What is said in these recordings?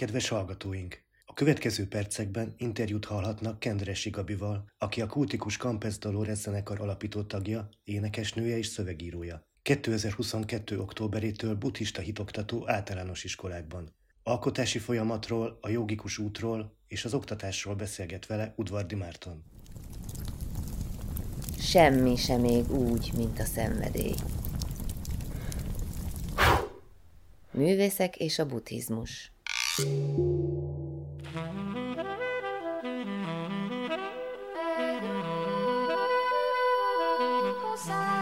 Kedves hallgatóink! A következő percekben interjút hallhatnak Kendresi Gabival, aki a kultikus Campes Dolores zenekar alapító tagja, énekesnője és szövegírója. 2022. októberétől buddhista hitoktató általános iskolákban. Alkotási folyamatról, a jogikus útról és az oktatásról beszélget vele Udvardi Márton. Semmi sem még úgy, mint a szenvedély. Művészek és a buddhizmus. Inside.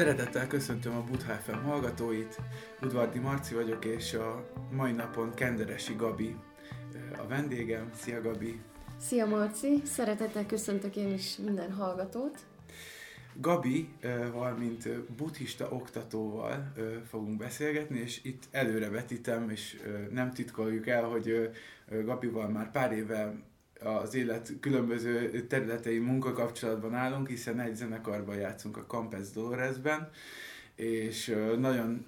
Szeretettel köszöntöm a Budha FM hallgatóit, Udvardi Marci vagyok, és a mai napon Kenderesi Gabi a vendégem. Szia Gabi! Szia Marci! Szeretettel köszöntök én is minden hallgatót. Gabi, valamint buddhista oktatóval fogunk beszélgetni, és itt előrevetítem, és nem titkoljuk el, hogy Gabival már pár éve az élet különböző területei munkakapcsolatban állunk, hiszen egy zenekarban játszunk a Campes Doloresben, és nagyon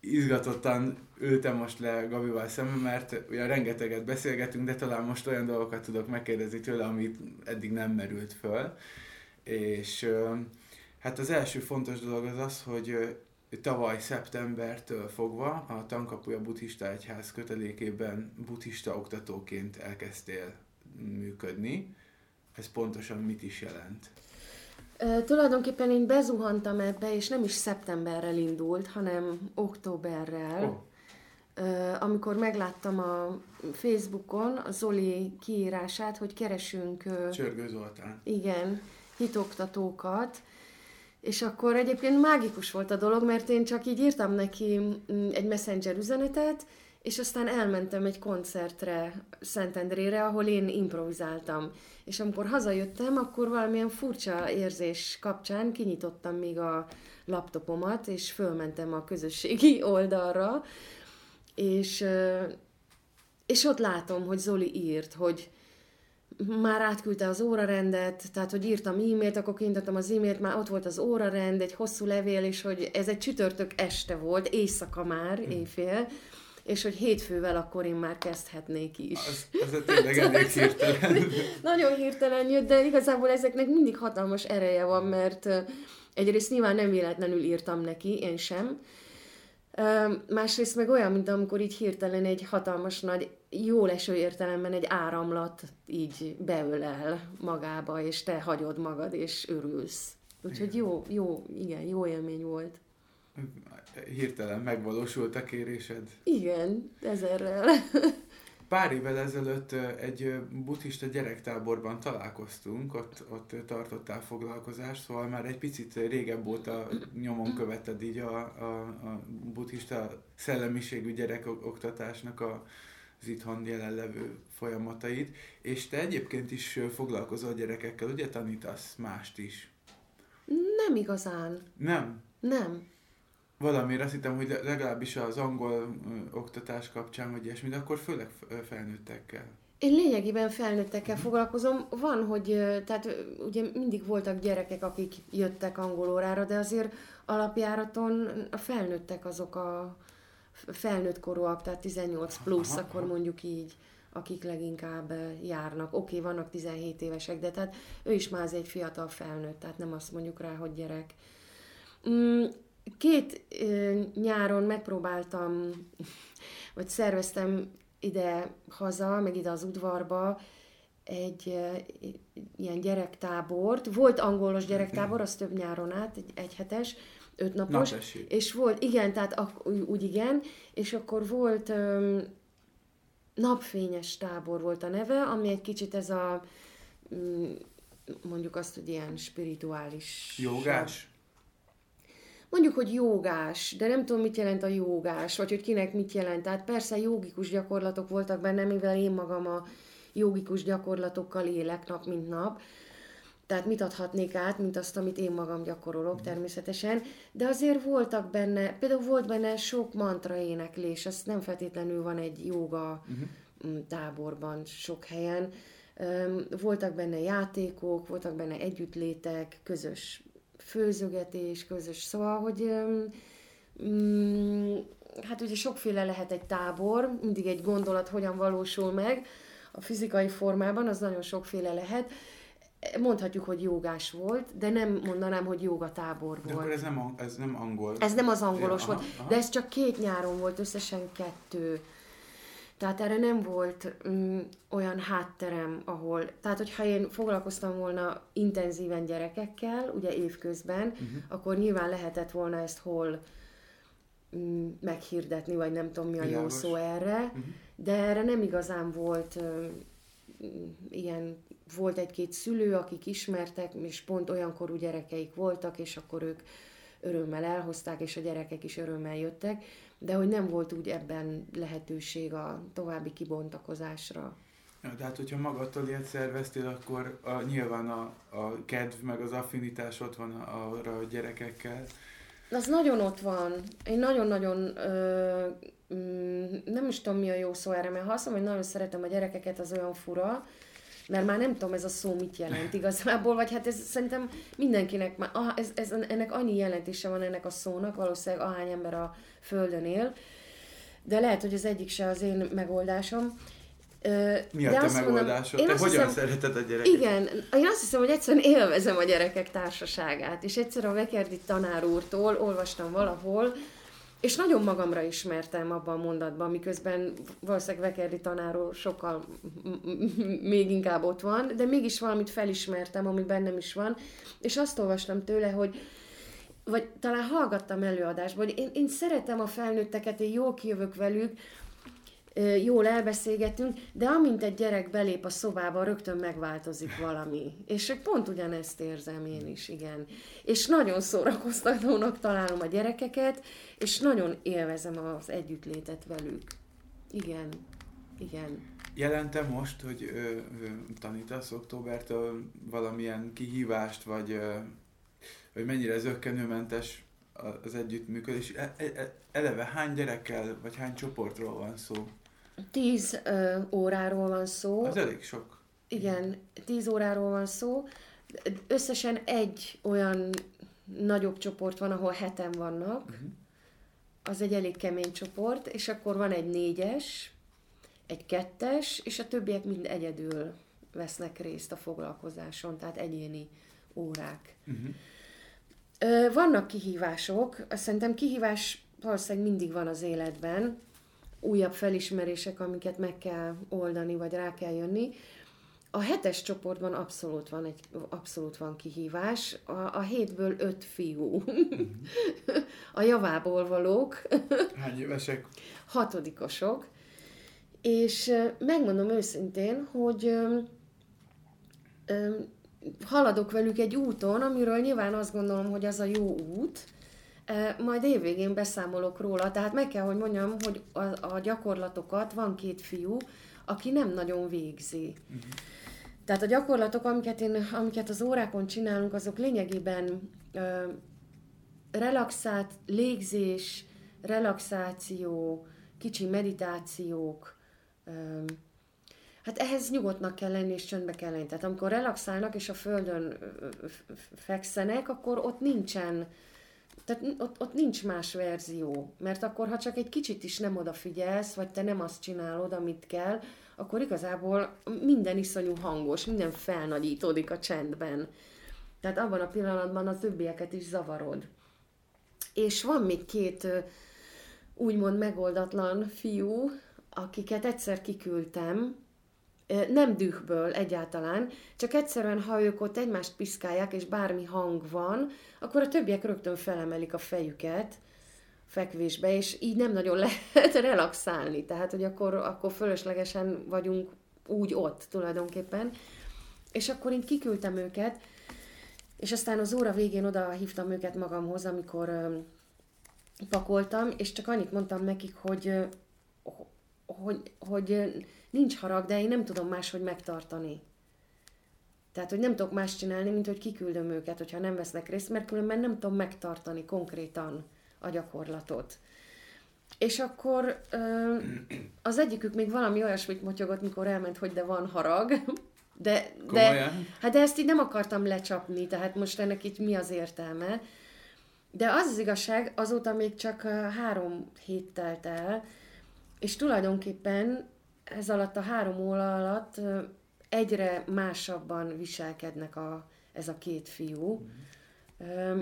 izgatottan ültem most le Gabival szemben, mert ugye rengeteget beszélgetünk, de talán most olyan dolgokat tudok megkérdezni tőle, amit eddig nem merült föl. És hát az első fontos dolog az az, hogy tavaly szeptembertől fogva a Tankapuja Buddhista Egyház kötelékében buddhista oktatóként elkezdtél működni. Ez pontosan mit is jelent? E, tulajdonképpen én bezuhantam ebbe, és nem is szeptemberrel indult, hanem októberrel. Oh. E, amikor megláttam a Facebookon a Zoli kiírását, hogy keresünk... Csörgő Zoltán. Igen, hitoktatókat, és akkor egyébként mágikus volt a dolog, mert én csak így írtam neki egy messenger üzenetet, és aztán elmentem egy koncertre Szentendrére, ahol én improvizáltam. És amikor hazajöttem, akkor valamilyen furcsa érzés kapcsán kinyitottam még a laptopomat, és fölmentem a közösségi oldalra, és, és ott látom, hogy Zoli írt, hogy már átküldte az órarendet, tehát hogy írtam e-mailt, akkor kinyitottam az e-mailt, már ott volt az órarend, egy hosszú levél, és hogy ez egy csütörtök este volt, éjszaka már, hm. éjfél, és hogy hétfővel akkor én már kezdhetnék is. Az, az tényleg elég hirtelen. Nagyon hirtelen jött, de igazából ezeknek mindig hatalmas ereje van, mert egyrészt nyilván nem véletlenül írtam neki, én sem. Másrészt meg olyan, mint amikor így hirtelen egy hatalmas nagy, jó leső értelemben egy áramlat így beölel magába, és te hagyod magad, és örülsz. Úgyhogy jó, jó, igen, jó élmény volt hirtelen megvalósult a kérésed? Igen, ezerrel. Pár évvel ezelőtt egy buddhista gyerektáborban találkoztunk, ott, ott tartottál foglalkozást, szóval már egy picit régebb óta nyomon követed így a, a, a buddhista szellemiségű gyerekoktatásnak a, az itthon jelenlevő folyamatait, és te egyébként is foglalkozol gyerekekkel, ugye tanítasz mást is? Nem igazán. Nem? Nem. Valamire azt hittem, hogy legalábbis az angol ö, oktatás kapcsán, vagy ilyesmi, de akkor főleg felnőttekkel. Én lényegében felnőttekkel foglalkozom. Van, hogy tehát ugye mindig voltak gyerekek, akik jöttek angol órára, de azért alapjáraton a felnőttek azok a felnőtt korúak, tehát 18 plusz, Aha, akkor aha. mondjuk így, akik leginkább járnak. Oké, okay, vannak 17 évesek, de tehát ő is már egy fiatal felnőtt, tehát nem azt mondjuk rá, hogy gyerek. Két ö, nyáron megpróbáltam, vagy szerveztem ide haza, meg ide az udvarba egy ö, ilyen gyerektábort. Volt angolos gyerektábor, az több nyáron át, egy egyhetes, ötnapos. Na, tessék. És volt, igen, tehát ak- úgy, igen, és akkor volt öm, napfényes tábor volt a neve, ami egy kicsit ez a mm, mondjuk azt, hogy ilyen spirituális. Jogás? Mondjuk, hogy jogás, de nem tudom, mit jelent a jogás, vagy hogy kinek mit jelent. Tehát persze jogikus gyakorlatok voltak benne, mivel én magam a jogikus gyakorlatokkal élek nap, mint nap. Tehát mit adhatnék át, mint azt, amit én magam gyakorolok természetesen. De azért voltak benne, például volt benne sok mantra éneklés, az nem feltétlenül van egy joga uh-huh. táborban sok helyen. Voltak benne játékok, voltak benne együttlétek, közös főzögetés, közös, szóval, hogy mm, hát ugye sokféle lehet egy tábor, mindig egy gondolat hogyan valósul meg a fizikai formában, az nagyon sokféle lehet. Mondhatjuk, hogy jogás volt, de nem mondanám, hogy jogatábor De volt. akkor ez nem, ez nem angol. Ez nem az angolos Ja, volt, aha. de ez csak két nyáron volt, összesen kettő. Tehát erre nem volt mm, olyan hátterem, ahol... Tehát, hogyha én foglalkoztam volna intenzíven gyerekekkel, ugye évközben, uh-huh. akkor nyilván lehetett volna ezt hol mm, meghirdetni, vagy nem tudom mi a jó Világos. szó erre, uh-huh. de erre nem igazán volt mm, ilyen, volt egy-két szülő, akik ismertek, és pont olyan korú gyerekeik voltak, és akkor ők örömmel elhozták, és a gyerekek is örömmel jöttek, de hogy nem volt úgy ebben lehetőség a további kibontakozásra. Ja, de hát, hogyha magadtól ilyet szerveztél, akkor a, nyilván a, a kedv meg az affinitás ott van a- arra a gyerekekkel. Az nagyon ott van. Én nagyon-nagyon, ö, mm, nem is tudom mi a jó szó erre, mert ha azt mondom, hogy nagyon szeretem a gyerekeket, az olyan fura, mert már nem tudom ez a szó mit jelent igazából, vagy hát ez szerintem mindenkinek, már, ah, ez, ez, ennek annyi jelentése van ennek a szónak, valószínűleg ahány ember a földön él, de lehet, hogy az egyik se az én megoldásom. Mi a de te azt mondom, megoldásod? én te hogyan hiszem- szereted a gyereket? igen, én azt hiszem, hogy egyszerűen élvezem a gyerekek társaságát, és egyszer a Vekerdi tanár úrtól olvastam valahol, és nagyon magamra ismertem abban a mondatban, miközben valószínűleg Vekerdi tanár úr sokkal még inkább ott van, de mégis valamit felismertem, ami bennem is van, és azt olvastam tőle, hogy vagy talán hallgattam előadásból, hogy én, én szeretem a felnőtteket, én jól kijövök velük, jól elbeszélgetünk, de amint egy gyerek belép a szobába, rögtön megváltozik valami. És pont ugyanezt érzem én is, igen. És nagyon szórakoztatónak találom a gyerekeket, és nagyon élvezem az együttlétet velük. Igen, igen. Jelente most, hogy ö, tanítasz októbertől valamilyen kihívást, vagy, ö, vagy mennyire zöggenőmentes az együttműködés? E- e- eleve hány gyerekkel, vagy hány csoportról van szó? Tíz ö, óráról van szó. Az elég sok. Igen, 10 óráról van szó. Összesen egy olyan nagyobb csoport van, ahol heten vannak. Mhm. Az egy elég kemény csoport, és akkor van egy négyes, egy kettes, és a többiek mind egyedül vesznek részt a foglalkozáson, tehát egyéni órák. Uh-huh. Vannak kihívások, azt szerintem kihívás valószínűleg mindig van az életben, újabb felismerések, amiket meg kell oldani, vagy rá kell jönni. A hetes csoportban abszolút van, egy, abszolút van kihívás. A, a hétből öt fiú. a javából valók, Hány évesek? hatodikosok. És megmondom őszintén, hogy haladok velük egy úton, amiről nyilván azt gondolom, hogy az a jó út, majd évvégén beszámolok róla, tehát meg kell, hogy mondjam, hogy a, a gyakorlatokat van két fiú, aki nem nagyon végzi. Tehát a gyakorlatok, amiket, én, amiket az órákon csinálunk, azok lényegében ö, relaxát, légzés, relaxáció, kicsi meditációk, ö, Hát ehhez nyugodtnak kell lenni, és csöndbe kell lenni. Tehát amikor relaxálnak, és a földön fekszenek, akkor ott nincsen, tehát ott, ott nincs más verzió. Mert akkor, ha csak egy kicsit is nem odafigyelsz, vagy te nem azt csinálod, amit kell, akkor igazából minden iszonyú hangos, minden felnagyítódik a csendben. Tehát abban a pillanatban a többieket is zavarod. És van még két úgymond megoldatlan fiú, akiket egyszer kiküldtem, nem dühből egyáltalán, csak egyszerűen, ha ők ott egymást piszkálják, és bármi hang van, akkor a többiek rögtön felemelik a fejüket fekvésbe, és így nem nagyon lehet relaxálni. Tehát, hogy akkor, akkor fölöslegesen vagyunk úgy ott tulajdonképpen. És akkor én kiküldtem őket, és aztán az óra végén oda hívtam őket magamhoz, amikor pakoltam, és csak annyit mondtam nekik, hogy, hogy, hogy nincs harag, de én nem tudom máshogy megtartani. Tehát, hogy nem tudok más csinálni, mint hogy kiküldöm őket, hogyha nem vesznek részt, mert különben nem tudom megtartani konkrétan a gyakorlatot. És akkor az egyikük még valami olyasmit motyogott, mikor elment, hogy de van harag, de, de, hát de ezt így nem akartam lecsapni, tehát most ennek itt mi az értelme. De az az igazság, azóta még csak három hét telt el, és tulajdonképpen ez alatt a három óra alatt egyre másabban viselkednek a, ez a két fiú. Mm.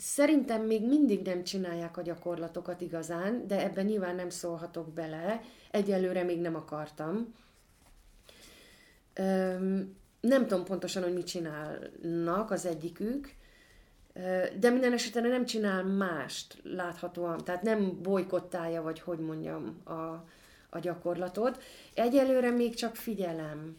Szerintem még mindig nem csinálják a gyakorlatokat igazán, de ebben nyilván nem szólhatok bele. Egyelőre még nem akartam. Nem tudom pontosan, hogy mit csinálnak az egyikük, de minden esetben nem csinál mást láthatóan, tehát nem bolykottálja, vagy hogy mondjam, a, a gyakorlatot. Egyelőre még csak figyelem.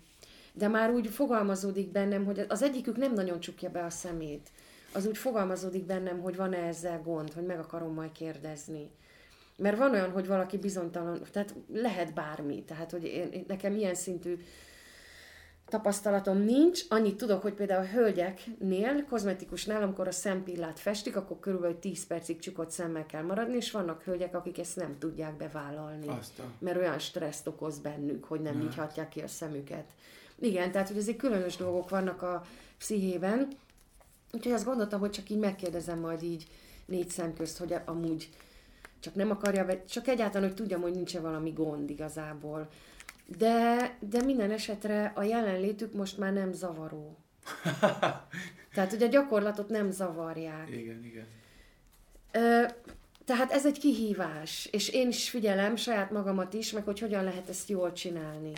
De már úgy fogalmazódik bennem, hogy az egyikük nem nagyon csukja be a szemét. Az úgy fogalmazódik bennem, hogy van-e ezzel gond, hogy meg akarom majd kérdezni. Mert van olyan, hogy valaki bizonytalan, tehát lehet bármi. Tehát, hogy én, nekem ilyen szintű tapasztalatom nincs. Annyit tudok, hogy például a hölgyeknél, kozmetikusnál, amikor a szempillát festik, akkor körülbelül 10 percig csukott szemmel kell maradni, és vannak hölgyek, akik ezt nem tudják bevállalni. Aztán. Mert olyan stresszt okoz bennük, hogy nem így hatják ki a szemüket. Igen, tehát hogy ezek különös dolgok vannak a pszichében. Úgyhogy azt gondoltam, hogy csak így megkérdezem majd így négy szem közt, hogy amúgy csak nem akarja, csak egyáltalán, hogy tudjam, hogy nincs-e valami gond igazából. De, de minden esetre a jelenlétük most már nem zavaró. Tehát, hogy a gyakorlatot nem zavarják. Igen, igen. Ö, tehát ez egy kihívás, és én is figyelem saját magamat is, meg hogy hogyan lehet ezt jól csinálni.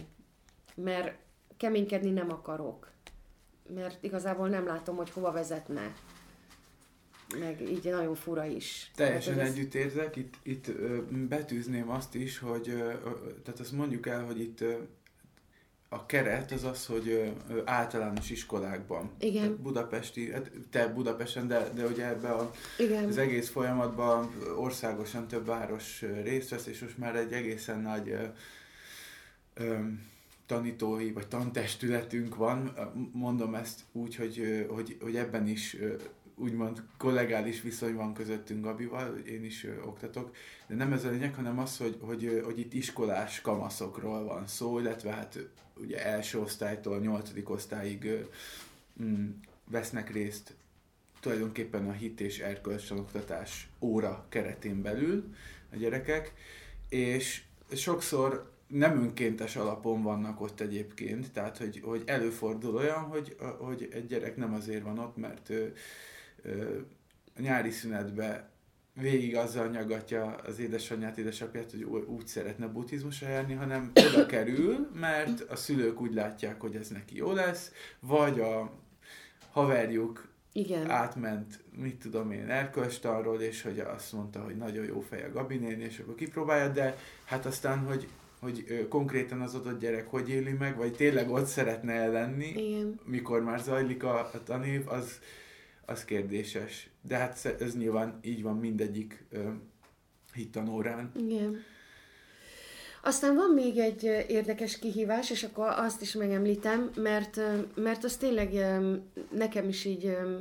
Mert keménykedni nem akarok. Mert igazából nem látom, hogy hova vezetne meg így nagyon fura is. Teljesen tehát, együtt érzek, itt, itt betűzném azt is, hogy tehát azt mondjuk el, hogy itt a keret az az, hogy általános iskolákban. Igen. Budapesti, hát te Budapesten, de, de ugye ebbe a, Igen. az egész folyamatban országosan több város részt vesz, és most már egy egészen nagy ö, ö, tanítói vagy tantestületünk van. Mondom ezt úgy, hogy, hogy, hogy ebben is úgymond kollegális viszony van közöttünk Gabival, én is ö, oktatok, de nem ez a lényeg, hanem az, hogy, hogy, hogy itt iskolás kamaszokról van szó, illetve hát ugye első osztálytól nyolcadik osztályig ö, mm, vesznek részt tulajdonképpen a hit és erkölcstanoktatás óra keretén belül a gyerekek, és sokszor nem önkéntes alapon vannak ott egyébként, tehát hogy, hogy előfordul olyan, hogy, hogy egy gyerek nem azért van ott, mert ő, a nyári szünetbe végig azzal nyagatja az édesanyját, édesapját, hogy úgy szeretne buddhizmusra járni, hanem oda kerül, mert a szülők úgy látják, hogy ez neki jó lesz, vagy a haverjuk igen. átment, mit tudom én, erkölcstalról, és hogy azt mondta, hogy nagyon jó fej a Gabi néni, és akkor kipróbálja, de hát aztán, hogy, hogy konkrétan az adott gyerek hogy éli meg, vagy tényleg ott szeretne lenni, Igen. mikor már zajlik a, a tanév, az, az kérdéses. De hát ez nyilván így van mindegyik uh, hittanórán. Igen. Aztán van még egy ö, érdekes kihívás, és akkor azt is megemlítem, mert, ö, mert az tényleg ö, nekem is így ö,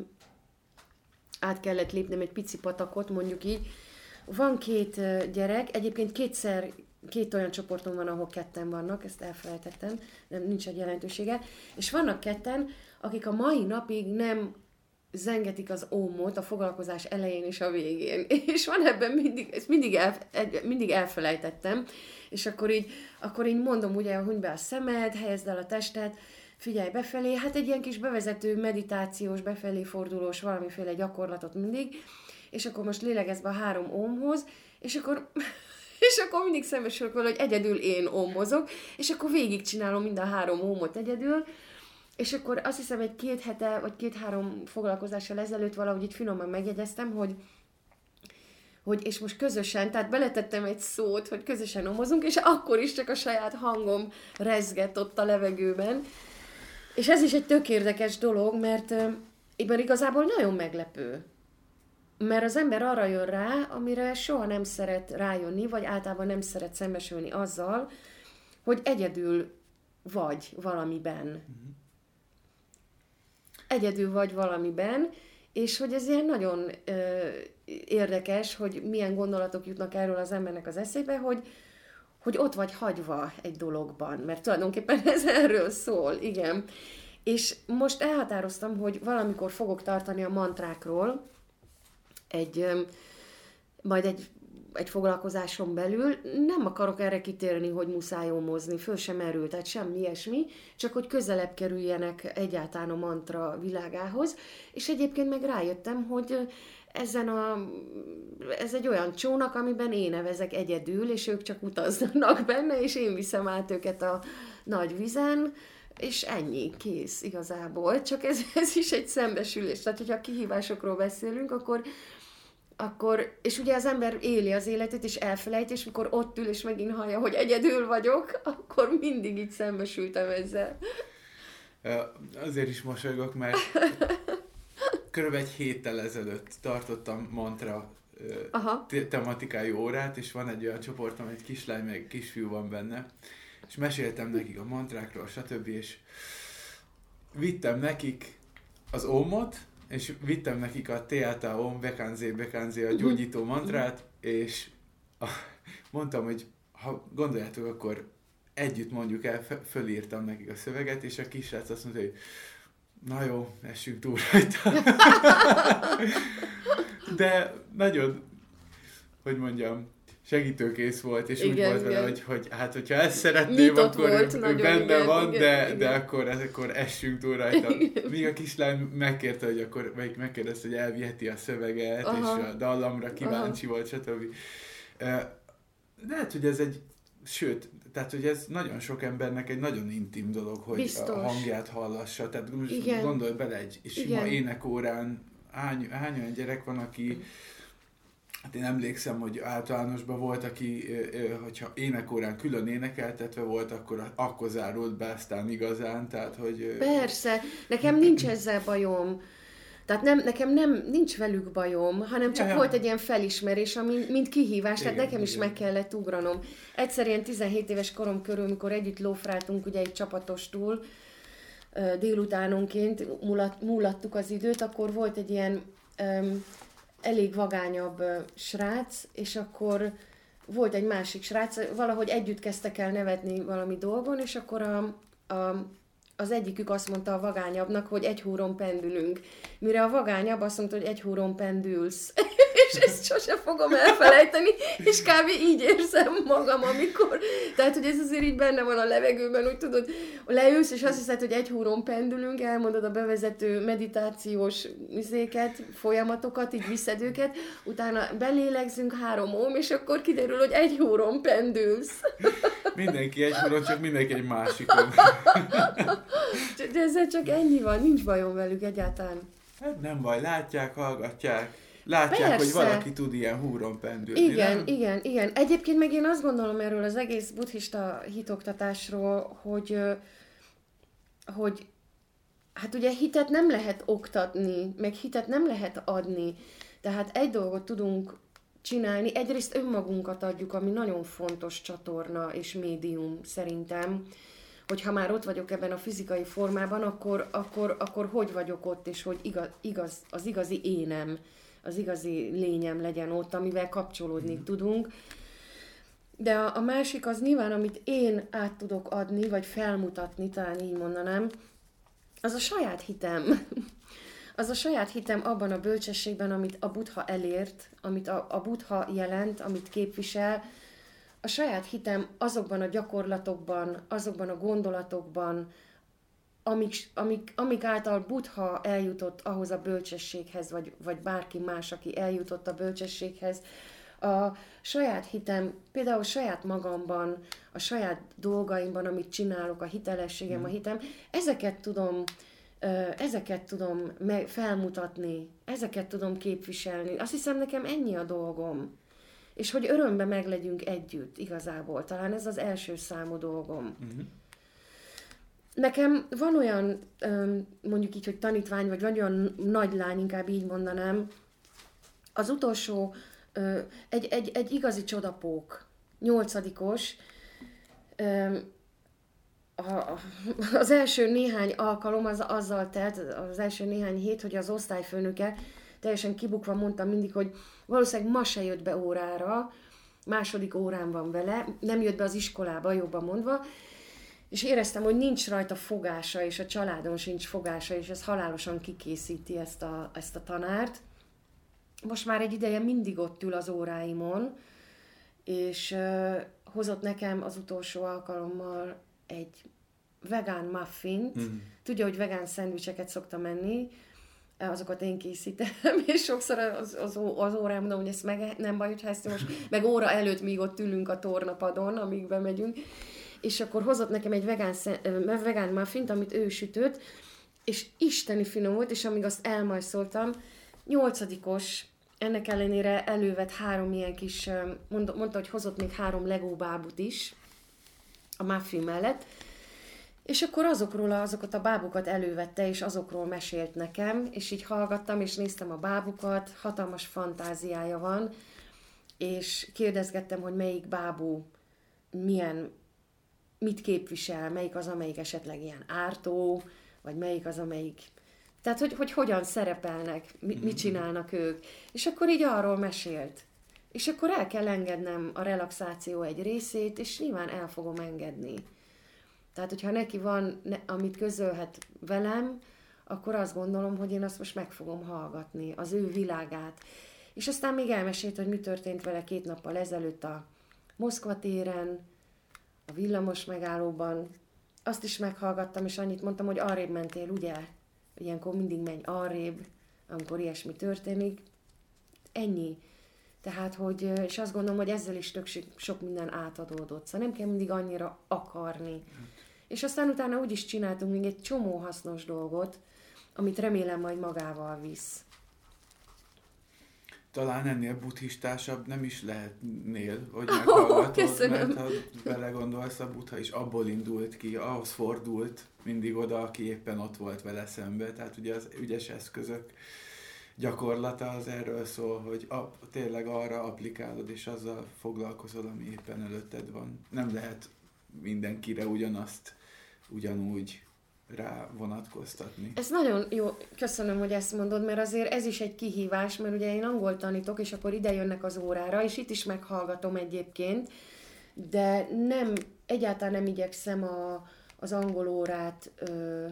át kellett lépnem egy pici patakot, mondjuk így. Van két ö, gyerek, egyébként kétszer, két olyan csoportom van, ahol ketten vannak, ezt elfelejtettem, nem, nincs egy jelentősége, és vannak ketten, akik a mai napig nem zengetik az ómot a foglalkozás elején és a végén. És van ebben mindig, ezt mindig, el, mindig elfelejtettem, és akkor így, akkor így mondom ugye, hogy be a szemed, helyezd el a testet, figyelj befelé, hát egy ilyen kis bevezető, meditációs, befelé fordulós valamiféle gyakorlatot mindig, és akkor most lélegezz be a három ómhoz, és akkor és akkor mindig szembesülök vele, hogy egyedül én ómozok, és akkor végigcsinálom mind a három ómot egyedül, és akkor azt hiszem, egy két hete, vagy két-három foglalkozással ezelőtt valahogy itt finoman megjegyeztem, hogy hogy és most közösen, tehát beletettem egy szót, hogy közösen omozunk, és akkor is csak a saját hangom rezgett ott a levegőben. És ez is egy tök érdekes dolog, mert uh, igazából nagyon meglepő. Mert az ember arra jön rá, amire soha nem szeret rájönni, vagy általában nem szeret szembesülni azzal, hogy egyedül vagy valamiben. Mm-hmm egyedül vagy valamiben, és hogy ez ilyen nagyon ö, érdekes, hogy milyen gondolatok jutnak erről az embernek az eszébe, hogy, hogy ott vagy hagyva egy dologban, mert tulajdonképpen ez erről szól, igen. És most elhatároztam, hogy valamikor fogok tartani a mantrákról, egy, majd egy egy foglalkozáson belül nem akarok erre kitérni, hogy muszáj omozni, föl sem merül, tehát semmi ilyesmi, csak hogy közelebb kerüljenek egyáltalán a mantra világához, és egyébként meg rájöttem, hogy ezen a, ez egy olyan csónak, amiben én nevezek egyedül, és ők csak utaznak benne, és én viszem át őket a nagy vizen, és ennyi, kész igazából. Csak ez, ez is egy szembesülés. Tehát, hogyha kihívásokról beszélünk, akkor akkor, és ugye az ember éli az életet, és elfelejt, és mikor ott ül, és megint hallja, hogy egyedül vagyok, akkor mindig így szembesültem ezzel. Azért is mosolygok, mert körülbelül egy héttel ezelőtt tartottam mantra Aha. tematikájú órát, és van egy olyan csoportom, egy kislány, meg kisfiú van benne, és meséltem nekik a mantrákról, stb. és vittem nekik az ómot, és vittem nekik a Teata Om Bekanzé Bekanzé a gyógyító mantrát, és a, mondtam, hogy ha gondoljátok, akkor együtt mondjuk el, fölírtam nekik a szöveget, és a kisrác azt mondta, hogy na jó, essünk túl rajta. De nagyon, hogy mondjam, segítőkész volt, és igen, úgy volt vele, hogy, hogy hát, hogyha ezt szeretném, Nyitott akkor volt, ő, ő benne igen, van, igen, de, igen. de akkor, ez, akkor essünk túl rajta. Míg a kislány megkérte, hogy akkor meg, megkérdezte, hogy elviheti a szöveget, Aha. és a dallamra kíváncsi Aha. volt, stb. Lehet, hogy ez egy, sőt, tehát, hogy ez nagyon sok embernek egy nagyon intim dolog, hogy Biztos. a hangját hallassa. Tehát Igen. gondolj bele egy sima énekórán, hány, hány olyan gyerek van, aki Hát én emlékszem, hogy általánosban volt, aki, hogyha énekórán külön énekeltetve volt, akkor, akkor zárult be aztán igazán, tehát hogy... Persze, nekem nincs ezzel bajom. Tehát nem, nekem nem, nincs velük bajom, hanem csak ja, volt egy ilyen felismerés, ami, mint kihívás, igen, tehát nekem igen. is meg kellett ugranom. Egyszer ilyen 17 éves korom körül, mikor együtt lófráltunk ugye egy csapatostól, délutánonként múlattuk az időt, akkor volt egy ilyen um, elég vagányabb srác, és akkor volt egy másik srác, valahogy együtt kezdtek el nevetni valami dolgon, és akkor a, a, az egyikük azt mondta a vagányabbnak, hogy egy húron pendülünk. Mire a vagányabb azt mondta, hogy egy húron pendülsz. és ezt sose fogom elfelejteni, és kb. így érzem magam, amikor, tehát, hogy ez azért így benne van a levegőben, úgy tudod, leülsz, és azt hiszed, hogy egy húron pendülünk, elmondod a bevezető meditációs izéket, folyamatokat, így viszed őket, utána belélegzünk három óm, és akkor kiderül, hogy egy húron pendülsz. Mindenki egy húron, csak mindenki egy másikon. De ezzel csak ennyi van, nincs bajom velük egyáltalán. Hát nem baj, látják, hallgatják látják, Persze. hogy valaki tud ilyen húron pendülni, Igen, nem? igen, igen. Egyébként meg én azt gondolom erről az egész buddhista hitoktatásról, hogy, hogy hát ugye hitet nem lehet oktatni, meg hitet nem lehet adni. Tehát egy dolgot tudunk csinálni. Egyrészt önmagunkat adjuk, ami nagyon fontos csatorna és médium szerintem, hogy ha már ott vagyok ebben a fizikai formában, akkor, akkor, akkor hogy vagyok ott, és hogy igaz, igaz, az igazi énem, az igazi lényem legyen ott, amivel kapcsolódni mm. tudunk. De a, a másik az nyilván, amit én át tudok adni, vagy felmutatni, talán így mondanám, az a saját hitem. az a saját hitem abban a bölcsességben, amit a Buddha elért, amit a, a Buddha jelent, amit képvisel, a saját hitem azokban a gyakorlatokban, azokban a gondolatokban, amik, amik, amik által Buddha eljutott ahhoz a bölcsességhez, vagy, vagy bárki más, aki eljutott a bölcsességhez, a saját hitem, például saját magamban, a saját dolgaimban, amit csinálok, a hitelességem, a hmm. hitem, ezeket tudom, ezeket tudom felmutatni, ezeket tudom képviselni. Azt hiszem, nekem ennyi a dolgom. És hogy örömbe meglegyünk együtt, igazából. Talán ez az első számú dolgom. Uh-huh. Nekem van olyan, mondjuk így, hogy tanítvány, vagy van olyan nagy lány, inkább így mondanám, az utolsó, egy, egy, egy igazi csodapók, nyolcadikos, az első néhány alkalom az azzal telt, az első néhány hét, hogy az osztályfőnöke teljesen kibukva mondta mindig, hogy valószínűleg ma se jött be órára, második órán van vele, nem jött be az iskolába, jobban mondva, és éreztem, hogy nincs rajta fogása, és a családon sincs fogása, és ez halálosan kikészíti ezt a, ezt a tanárt. Most már egy ideje mindig ott ül az óráimon, és uh, hozott nekem az utolsó alkalommal egy vegán muffint. Mm. Tudja, hogy vegán szendvicseket szoktam menni, azokat én készítem, és sokszor az, az, az órám mondom, hogy ezt meg nem baj, hogy ezt most, meg óra előtt még ott ülünk a tornapadon, amíg bemegyünk, és akkor hozott nekem egy vegán, vegán muffint, amit ő sütött, és isteni finom volt, és amíg azt elmajszoltam, nyolcadikos, ennek ellenére elővett három ilyen kis, mondta, mondta, hogy hozott még három Lego bábut is a muffin mellett, és akkor azokról azokat a bábukat elővette, és azokról mesélt nekem, és így hallgattam, és néztem a bábukat, hatalmas fantáziája van, és kérdezgettem, hogy melyik bábú milyen, mit képvisel, melyik az, amelyik esetleg ilyen ártó, vagy melyik az, amelyik... Tehát, hogy, hogy hogyan szerepelnek, mit, mit mm-hmm. csinálnak ők. És akkor így arról mesélt. És akkor el kell engednem a relaxáció egy részét, és nyilván el fogom engedni. Tehát, hogyha neki van, ne, amit közölhet velem, akkor azt gondolom, hogy én azt most meg fogom hallgatni, az ő világát. És aztán még elmesélt, hogy mi történt vele két nappal ezelőtt a Moszkva téren, a villamos megállóban. Azt is meghallgattam, és annyit mondtam, hogy arrébb mentél, ugye? Ilyenkor mindig menj arrébb, amikor ilyesmi történik. Ennyi. Tehát, hogy, és azt gondolom, hogy ezzel is tök sok minden átadódott. Szóval nem kell mindig annyira akarni. És aztán utána úgy is csináltunk még egy csomó hasznos dolgot, amit remélem majd magával visz. Talán ennél buddhistásabb nem is lehetnél, hogy meghallgatod, oh, mert ha belegondolsz, a buddha is abból indult ki, ahhoz fordult mindig oda, aki éppen ott volt vele szembe. Tehát ugye az ügyes eszközök gyakorlata az erről szól, hogy a, tényleg arra applikálod, és azzal foglalkozol, ami éppen előtted van. Nem lehet mindenkire ugyanazt ugyanúgy rá vonatkoztatni. Ez nagyon jó, köszönöm, hogy ezt mondod, mert azért ez is egy kihívás, mert ugye én angol tanítok, és akkor ide jönnek az órára, és itt is meghallgatom egyébként, de nem, egyáltalán nem igyekszem a, az angol órát ö,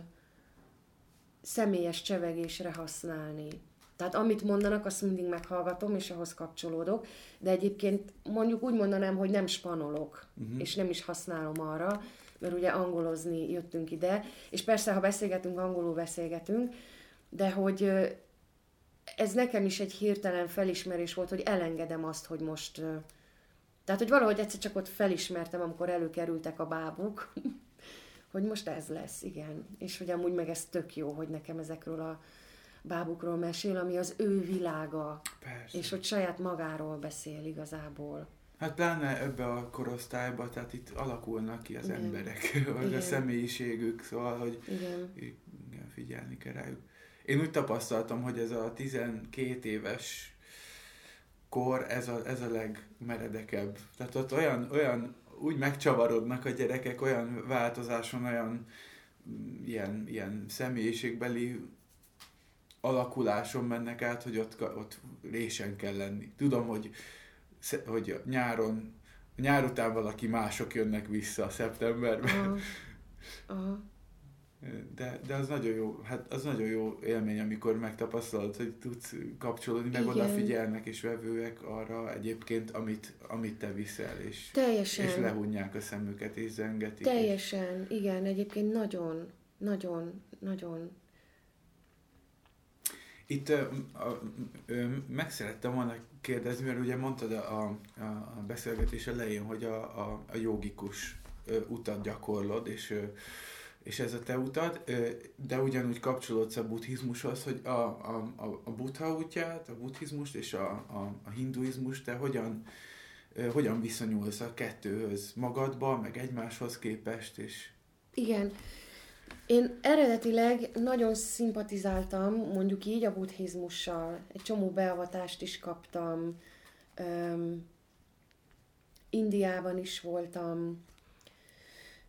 személyes csevegésre használni. Tehát amit mondanak, azt mindig meghallgatom, és ahhoz kapcsolódok, de egyébként mondjuk úgy mondanám, hogy nem spanolok, uh-huh. és nem is használom arra, mert ugye angolozni jöttünk ide, és persze, ha beszélgetünk, angolul beszélgetünk, de hogy ez nekem is egy hirtelen felismerés volt, hogy elengedem azt, hogy most... Tehát, hogy valahogy egyszer csak ott felismertem, amikor előkerültek a bábuk, hogy most ez lesz, igen. És hogy amúgy meg ez tök jó, hogy nekem ezekről a bábukról mesél, ami az ő világa. Persze. És hogy saját magáról beszél igazából. Hát pláne ebbe a korosztályba, tehát itt alakulnak ki az igen. emberek, vagy a személyiségük, szóval, hogy igen. igen, figyelni kell rájuk. Én úgy tapasztaltam, hogy ez a 12 éves kor ez a, ez a legmeredekebb. Tehát ott olyan, olyan úgy megcsavarodnak a gyerekek, olyan változáson, olyan mm, ilyen, ilyen személyiségbeli alakuláson mennek át, hogy ott, ott résen kell lenni. Tudom, hogy, hogy nyáron, nyár után valaki mások jönnek vissza szeptemberben. Aha. Aha. De, de az nagyon jó, hát az nagyon jó élmény, amikor megtapasztalod, hogy tudsz kapcsolódni, meg odafigyelnek és vevőek arra egyébként, amit, amit te viszel, és, Teljesen. és lehunják a szemüket, és zengetik. Teljesen, és... igen, egyébként nagyon, nagyon, nagyon. Itt uh, uh, meg szerettem volna kérdezni, mert ugye mondtad a, a, a beszélgetés elején, hogy a, a, a jogikus utat gyakorlod, és és ez a te utad, de ugyanúgy kapcsolódsz a buddhizmushoz, hogy a, a, a buddha útját, a buddhizmust és a, a, a hinduizmust te hogyan, hogyan viszonyulsz a kettőhöz magadba, meg egymáshoz képest, és... Igen. Én eredetileg nagyon szimpatizáltam, mondjuk így, a buddhizmussal. Egy csomó beavatást is kaptam. Um, Indiában is voltam,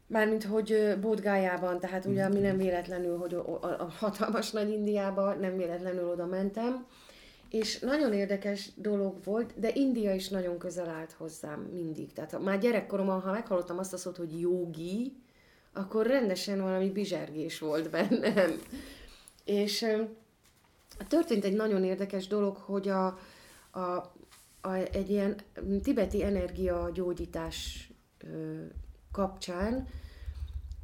Mármint, hogy Bódgájában, tehát ugye, ami nem véletlenül, hogy a, a hatalmas nagy Indiába, nem véletlenül oda mentem. És nagyon érdekes dolog volt, de India is nagyon közel állt hozzám mindig. Tehát már gyerekkoromban, ha meghallottam azt a szót, hogy jogi, akkor rendesen valami bizsergés volt bennem. És történt egy nagyon érdekes dolog, hogy a, a, a, egy ilyen tibeti energiagyógyítás kapcsán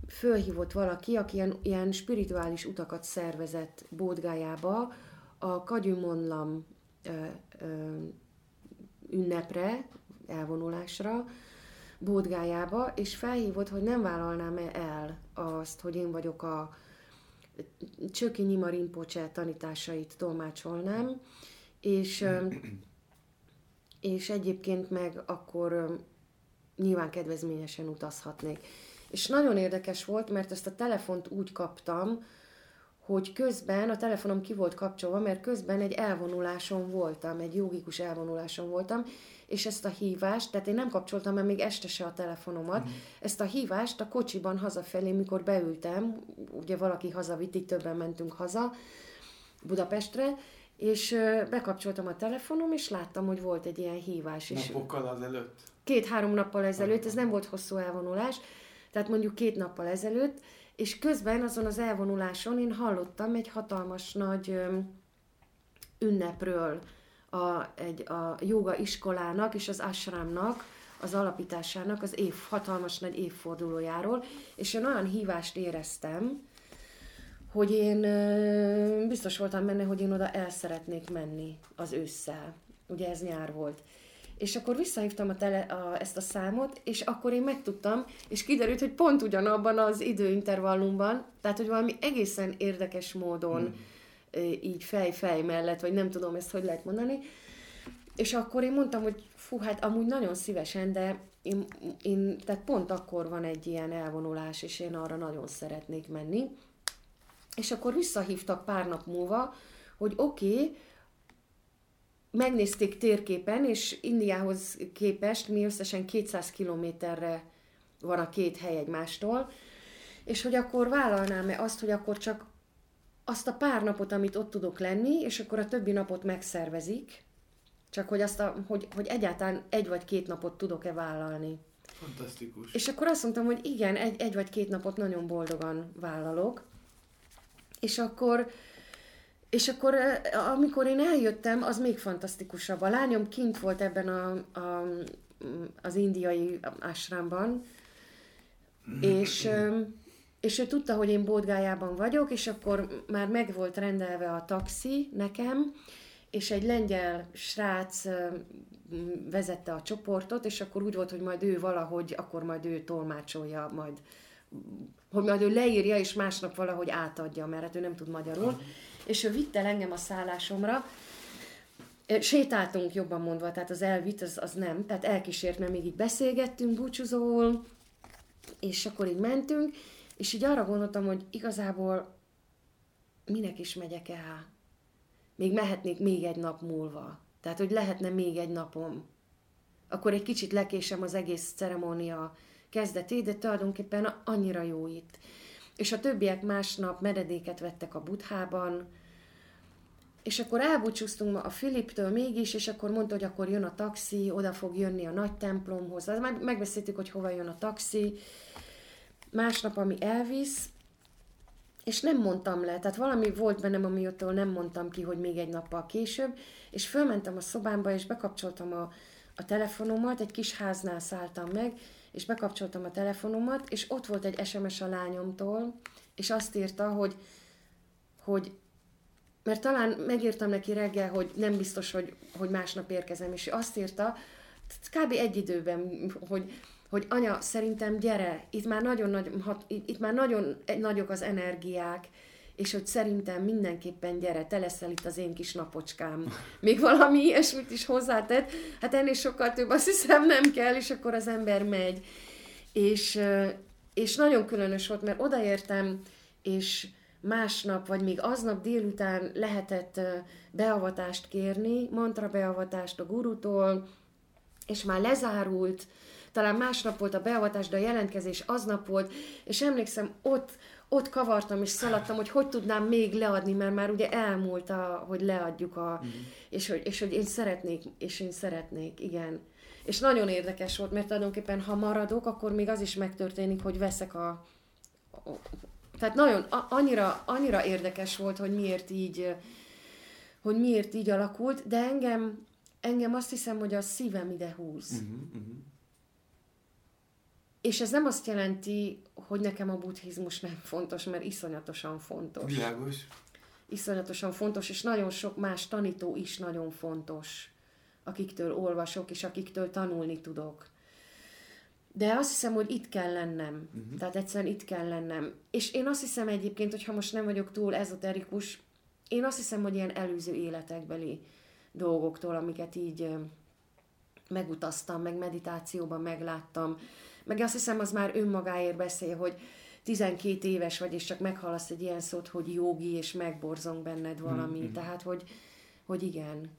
fölhívott valaki, aki ilyen, ilyen spirituális utakat szervezett Bódgájába, a Kagyumonlam ö, ö, ünnepre, elvonulásra, Bódgájába, és felhívott, hogy nem vállalnám -e el azt, hogy én vagyok a Csöki Nyima Rinpoche tanításait tolmácsolnám, és, és egyébként meg akkor nyilván kedvezményesen utazhatnék. És nagyon érdekes volt, mert ezt a telefont úgy kaptam, hogy közben a telefonom ki volt kapcsolva, mert közben egy elvonuláson voltam, egy jogikus elvonuláson voltam, és ezt a hívást, tehát én nem kapcsoltam mert még este se a telefonomat, mm. ezt a hívást a kocsiban hazafelé, mikor beültem, ugye valaki hazavitt, így többen mentünk haza Budapestre, és bekapcsoltam a telefonom, és láttam, hogy volt egy ilyen hívás. Napokkal az előtt? Két-három nappal ezelőtt, ez nem volt hosszú elvonulás, tehát mondjuk két nappal ezelőtt, és közben azon az elvonuláson én hallottam egy hatalmas nagy ünnepről, a, egy, a joga iskolának és az ashramnak, az alapításának az év, hatalmas nagy évfordulójáról, és én olyan hívást éreztem, hogy én biztos voltam benne, hogy én oda el szeretnék menni az ősszel. Ugye ez nyár volt. És akkor visszahívtam a tele, a, ezt a számot, és akkor én megtudtam, és kiderült, hogy pont ugyanabban az időintervallumban, tehát hogy valami egészen érdekes módon hmm. így fej-fej mellett, vagy nem tudom ezt, hogy lehet mondani, és akkor én mondtam, hogy fú, hát amúgy nagyon szívesen, de én, én, tehát pont akkor van egy ilyen elvonulás, és én arra nagyon szeretnék menni. És akkor visszahívtak pár nap múlva, hogy oké, okay, megnézték térképen, és Indiához képest mi összesen 200 kilométerre van a két hely egymástól, és hogy akkor vállalnám-e azt, hogy akkor csak azt a pár napot, amit ott tudok lenni, és akkor a többi napot megszervezik, csak hogy, azt a, hogy, hogy egyáltalán egy vagy két napot tudok-e vállalni. Fantasztikus. És akkor azt mondtam, hogy igen, egy, egy vagy két napot nagyon boldogan vállalok. És akkor és akkor, amikor én eljöttem, az még fantasztikusabb. A lányom kint volt ebben a, a, az indiai ásrámban, és, és ő tudta, hogy én Bódgájában vagyok, és akkor már meg volt rendelve a taxi nekem, és egy lengyel srác vezette a csoportot, és akkor úgy volt, hogy majd ő valahogy, akkor majd ő tolmácsolja, majd hogy majd ő leírja, és másnap valahogy átadja, mert hát ő nem tud magyarul. Uh-huh és ő vitt el engem a szállásomra, sétáltunk jobban mondva, tehát az elvitt, az, az nem, tehát elkísért, mert még így beszélgettünk búcsúzóul, és akkor így mentünk, és így arra gondoltam, hogy igazából minek is megyek el? Még mehetnék még egy nap múlva. Tehát, hogy lehetne még egy napom. Akkor egy kicsit lekésem az egész ceremónia kezdetét, de tulajdonképpen annyira jó itt. És a többiek másnap meredéket vettek a buthában, és akkor elbúcsúztunk a Filiptől mégis, és akkor mondta, hogy akkor jön a taxi, oda fog jönni a nagy templomhoz. Meg, megbeszéltük, hogy hova jön a taxi. Másnap, ami elvisz, és nem mondtam le, tehát valami volt bennem, amiótól nem mondtam ki, hogy még egy nappal később, és fölmentem a szobámba, és bekapcsoltam a, a telefonomat, egy kis háznál szálltam meg, és bekapcsoltam a telefonomat, és ott volt egy SMS a lányomtól, és azt írta, hogy, hogy mert talán megírtam neki reggel, hogy nem biztos, hogy, hogy másnap érkezem, és azt írta, kb. egy időben, hogy, hogy anya, szerintem gyere, itt már nagyon, nagy, itt, itt már nagyon nagyok az energiák, és hogy szerintem mindenképpen gyere, te leszel itt az én kis napocskám. Még valami ilyesmit is hozzátett, hát ennél sokkal több azt hiszem nem kell, és akkor az ember megy. És, és nagyon különös volt, mert odaértem, és másnap, vagy még aznap délután lehetett beavatást kérni, mantra beavatást a gurutól, és már lezárult, talán másnap volt a beavatás, de a jelentkezés aznap volt, és emlékszem, ott, ott kavartam és szaladtam, hogy hogy tudnám még leadni, mert már ugye elmúlt, a, hogy leadjuk, a, mm. és, hogy, és hogy én szeretnék, és én szeretnék, igen. És nagyon érdekes volt, mert tulajdonképpen ha maradok, akkor még az is megtörténik, hogy veszek a, tehát nagyon, annyira, annyira érdekes volt, hogy miért így, hogy miért így alakult, de engem, engem azt hiszem, hogy a szívem ide húz. Uh-huh, uh-huh. És ez nem azt jelenti, hogy nekem a buddhizmus nem fontos, mert iszonyatosan fontos. Világos. Iszonyatosan fontos, és nagyon sok más tanító is nagyon fontos, akiktől olvasok, és akiktől tanulni tudok. De azt hiszem, hogy itt kell lennem. Uh-huh. Tehát egyszerűen itt kell lennem. És én azt hiszem egyébként, hogyha most nem vagyok túl ezoterikus, én azt hiszem, hogy ilyen előző életekbeli dolgoktól, amiket így megutaztam, meg meditációban megláttam, meg azt hiszem, az már önmagáért beszél, hogy 12 éves vagy, és csak meghallasz egy ilyen szót, hogy jogi, és megborzong benned valami. Mm-hmm. Tehát, hogy, hogy igen,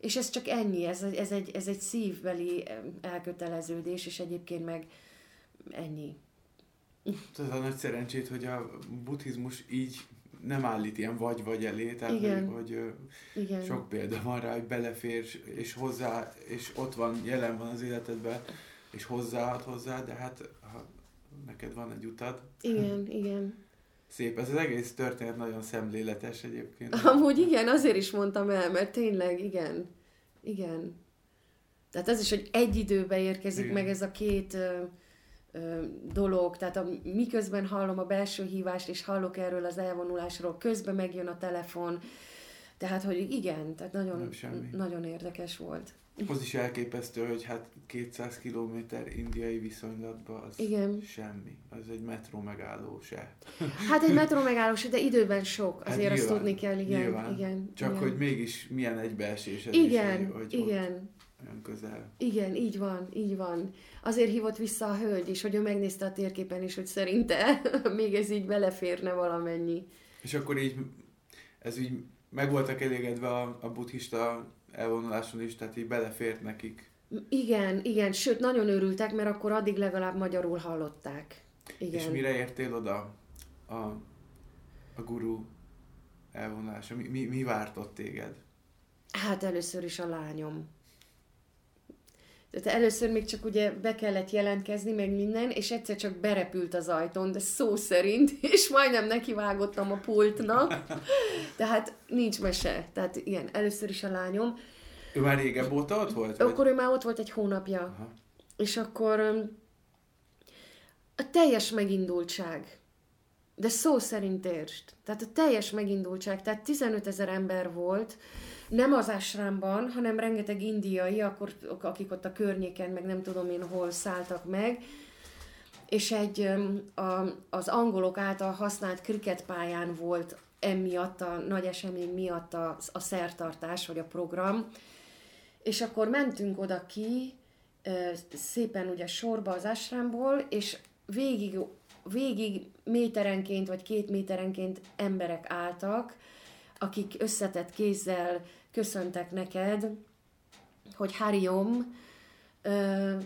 és ez csak ennyi, ez, ez, egy, ez egy szívbeli elköteleződés, és egyébként meg ennyi. Ez a nagy szerencsét, hogy a buddhizmus így nem állít ilyen vagy-vagy elé, tehát Igen. hogy, hogy Igen. sok példa van rá, hogy belefér, és hozzá, és ott van, jelen van az életedben, és hozzáad hozzá, de hát ha neked van egy utad. Igen, igen. Szép, ez az egész történet nagyon szemléletes egyébként. Amúgy igen, azért is mondtam el, mert tényleg, igen. Igen. Tehát ez is, hogy egy időbe érkezik igen. meg ez a két ö, ö, dolog, tehát a, miközben hallom a belső hívást, és hallok erről az elvonulásról, közben megjön a telefon, tehát, hogy igen, tehát nagyon, nagyon érdekes volt. Az is elképesztő, hogy hát 200 km indiai viszonylatban az Igen. semmi. Az egy metró megálló se. Hát egy metró megálló se, de időben sok. Azért hát nyilván, azt tudni kell, igen. Nyilván. igen Csak igen. hogy mégis milyen egybeesés ez igen, is, hogy igen. olyan közel. Igen, így van, így van. Azért hívott vissza a hölgy is, hogy ő megnézte a térképen is, hogy szerinte még ez így beleférne valamennyi. És akkor így, ez így meg voltak elégedve a, a buddhista elvonuláson is, tehát így belefért nekik. Igen, igen, sőt, nagyon örültek, mert akkor addig legalább magyarul hallották. Igen. És mire értél oda a, a guru elvonulása? Mi, mi, mi várt ott téged? Hát először is a lányom. Tehát először még csak ugye be kellett jelentkezni, meg minden, és egyszer csak berepült az ajtón, de szó szerint, és majdnem nekivágottam a pultnak. Tehát nincs mese. Tehát igen, először is a lányom. Ő már régebb óta ott volt? Akkor vagy? ő már ott volt egy hónapja. Aha. És akkor a teljes megindultság. De szó szerint értsd. Tehát a teljes megindultság. Tehát 15 ezer ember volt, nem az ásrámban, hanem rengeteg indiai, akkor, akik ott a környéken, meg nem tudom én hol szálltak meg, és egy a, az angolok által használt kriketpályán volt emiatt, a nagy esemény miatt a, a szertartás, vagy a program, és akkor mentünk oda ki, szépen ugye sorba az ásrámból, és végig, végig méterenként, vagy két méterenként emberek álltak, akik összetett kézzel köszöntek neked, hogy Hariom, ö,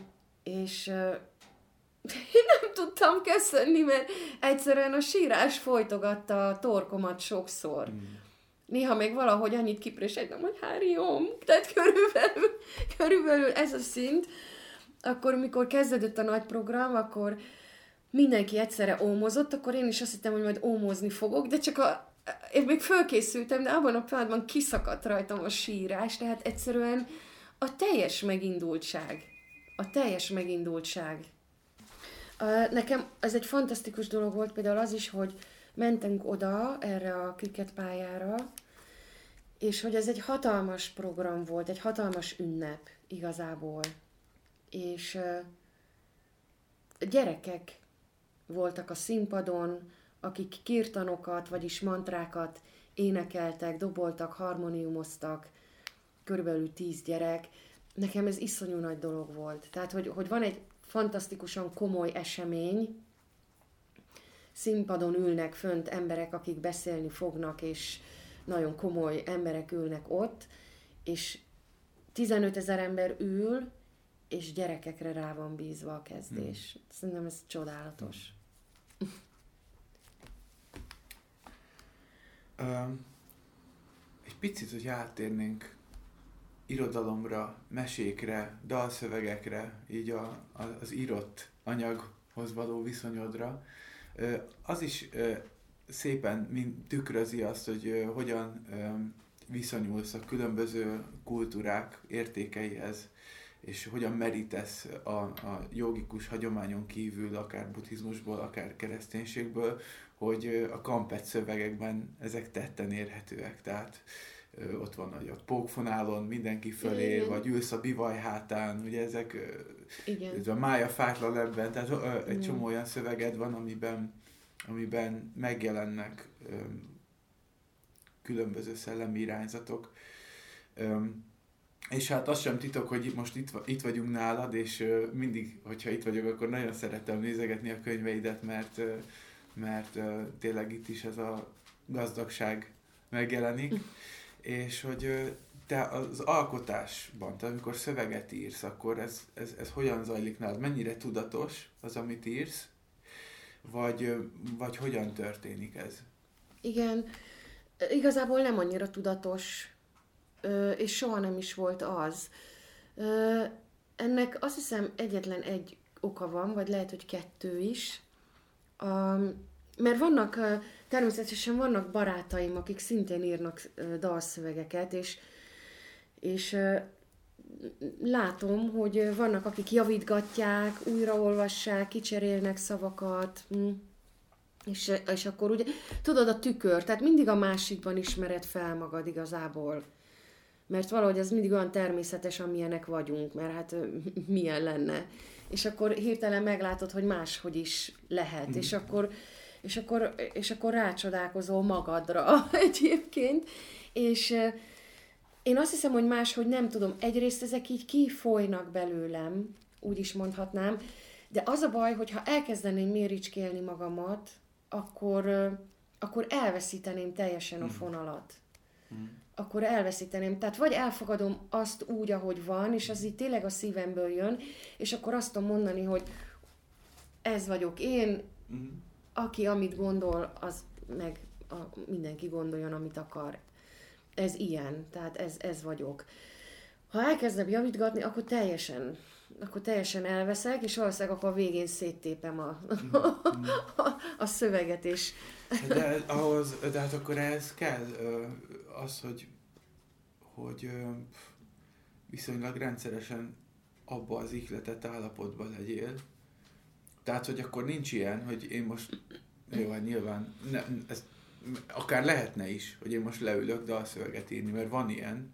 és én nem tudtam köszönni, mert egyszerűen a sírás folytogatta a torkomat sokszor. Mm. Néha még valahogy annyit kiprésegtem, hogy Hariom, tehát körülbelül, körülbelül ez a szint. Akkor, mikor kezdődött a nagy program, akkor mindenki egyszerre ómozott, akkor én is azt hittem, hogy majd ómozni fogok, de csak a, én még fölkészültem, de abban a pillanatban kiszakadt rajtam a sírás, tehát egyszerűen a teljes megindultság. A teljes megindultság. Nekem ez egy fantasztikus dolog volt például az is, hogy mentünk oda erre a kriketpályára, és hogy ez egy hatalmas program volt, egy hatalmas ünnep igazából. És gyerekek voltak a színpadon, akik kirtanokat, vagyis mantrákat énekeltek, doboltak, harmoniumoztak, körülbelül tíz gyerek. Nekem ez iszonyú nagy dolog volt. Tehát, hogy, hogy van egy fantasztikusan komoly esemény, színpadon ülnek fönt emberek, akik beszélni fognak, és nagyon komoly emberek ülnek ott, és 15 ezer ember ül, és gyerekekre rá van bízva a kezdés. Hmm. Szerintem ez csodálatos. Um, egy picit, hogy áttérnénk irodalomra, mesékre, dalszövegekre, így a, a, az írott anyaghoz való viszonyodra, az is szépen mind tükrözi azt, hogy hogyan viszonyulsz a különböző kultúrák értékeihez, és hogyan merítesz a, a jogikus hagyományon kívül, akár buddhizmusból, akár kereszténységből, hogy a kampet szövegekben ezek tetten érhetőek. Tehát ott van hogy a pókfonálon mindenki fölé, Igen. vagy ülsz a bivaj hátán, ugye ezek, Igen. a mája fátla lebben, tehát egy csomó olyan szöveged van, amiben, amiben megjelennek különböző szellemi irányzatok. És hát az sem titok, hogy most itt, itt vagyunk nálad, és mindig, hogyha itt vagyok, akkor nagyon szeretem nézegetni a könyveidet, mert, mert tényleg itt is ez a gazdagság megjelenik. és hogy te az alkotásban, tehát amikor szöveget írsz, akkor ez, ez, ez hogyan zajlik nálad? Mennyire tudatos az, amit írsz? Vagy, vagy hogyan történik ez? Igen, igazából nem annyira tudatos, és soha nem is volt az. Ennek azt hiszem egyetlen egy oka van, vagy lehet, hogy kettő is. Mert vannak természetesen vannak barátaim, akik szintén írnak dalszövegeket, és, és látom, hogy vannak, akik javítgatják, újraolvassák, kicserélnek szavakat, hm. és, és akkor ugye, tudod, a tükör, tehát mindig a másikban ismered fel magad igazából. Mert valahogy ez mindig olyan természetes, amilyenek vagyunk, mert hát milyen lenne. És akkor hirtelen meglátod, hogy máshogy is lehet, mm. és akkor és akkor, és akkor rácsodálkozol magadra egyébként, és én azt hiszem, hogy máshogy nem tudom, egyrészt ezek így kifolynak belőlem, úgy is mondhatnám, de az a baj, hogy ha elkezdeném méricskélni magamat, akkor, akkor elveszíteném teljesen a hmm. fonalat. Mm. Akkor elveszíteném. Tehát vagy elfogadom azt úgy, ahogy van, és az így tényleg a szívemből jön, és akkor azt tudom mondani, hogy ez vagyok én, mm aki amit gondol, az meg a, mindenki gondoljon, amit akar. Ez ilyen, tehát ez, ez vagyok. Ha elkezdem javítgatni, akkor teljesen, akkor teljesen elveszek, és valószínűleg akkor a végén széttépem a, a, a szöveget is. De, ahhoz, de hát akkor ehhez kell az, hogy, hogy viszonylag rendszeresen abba az ihletett állapotban legyél, tehát, hogy akkor nincs ilyen, hogy én most, jó, hát nyilván, ne, ez akár lehetne is, hogy én most leülök dalszöveget írni, mert van ilyen,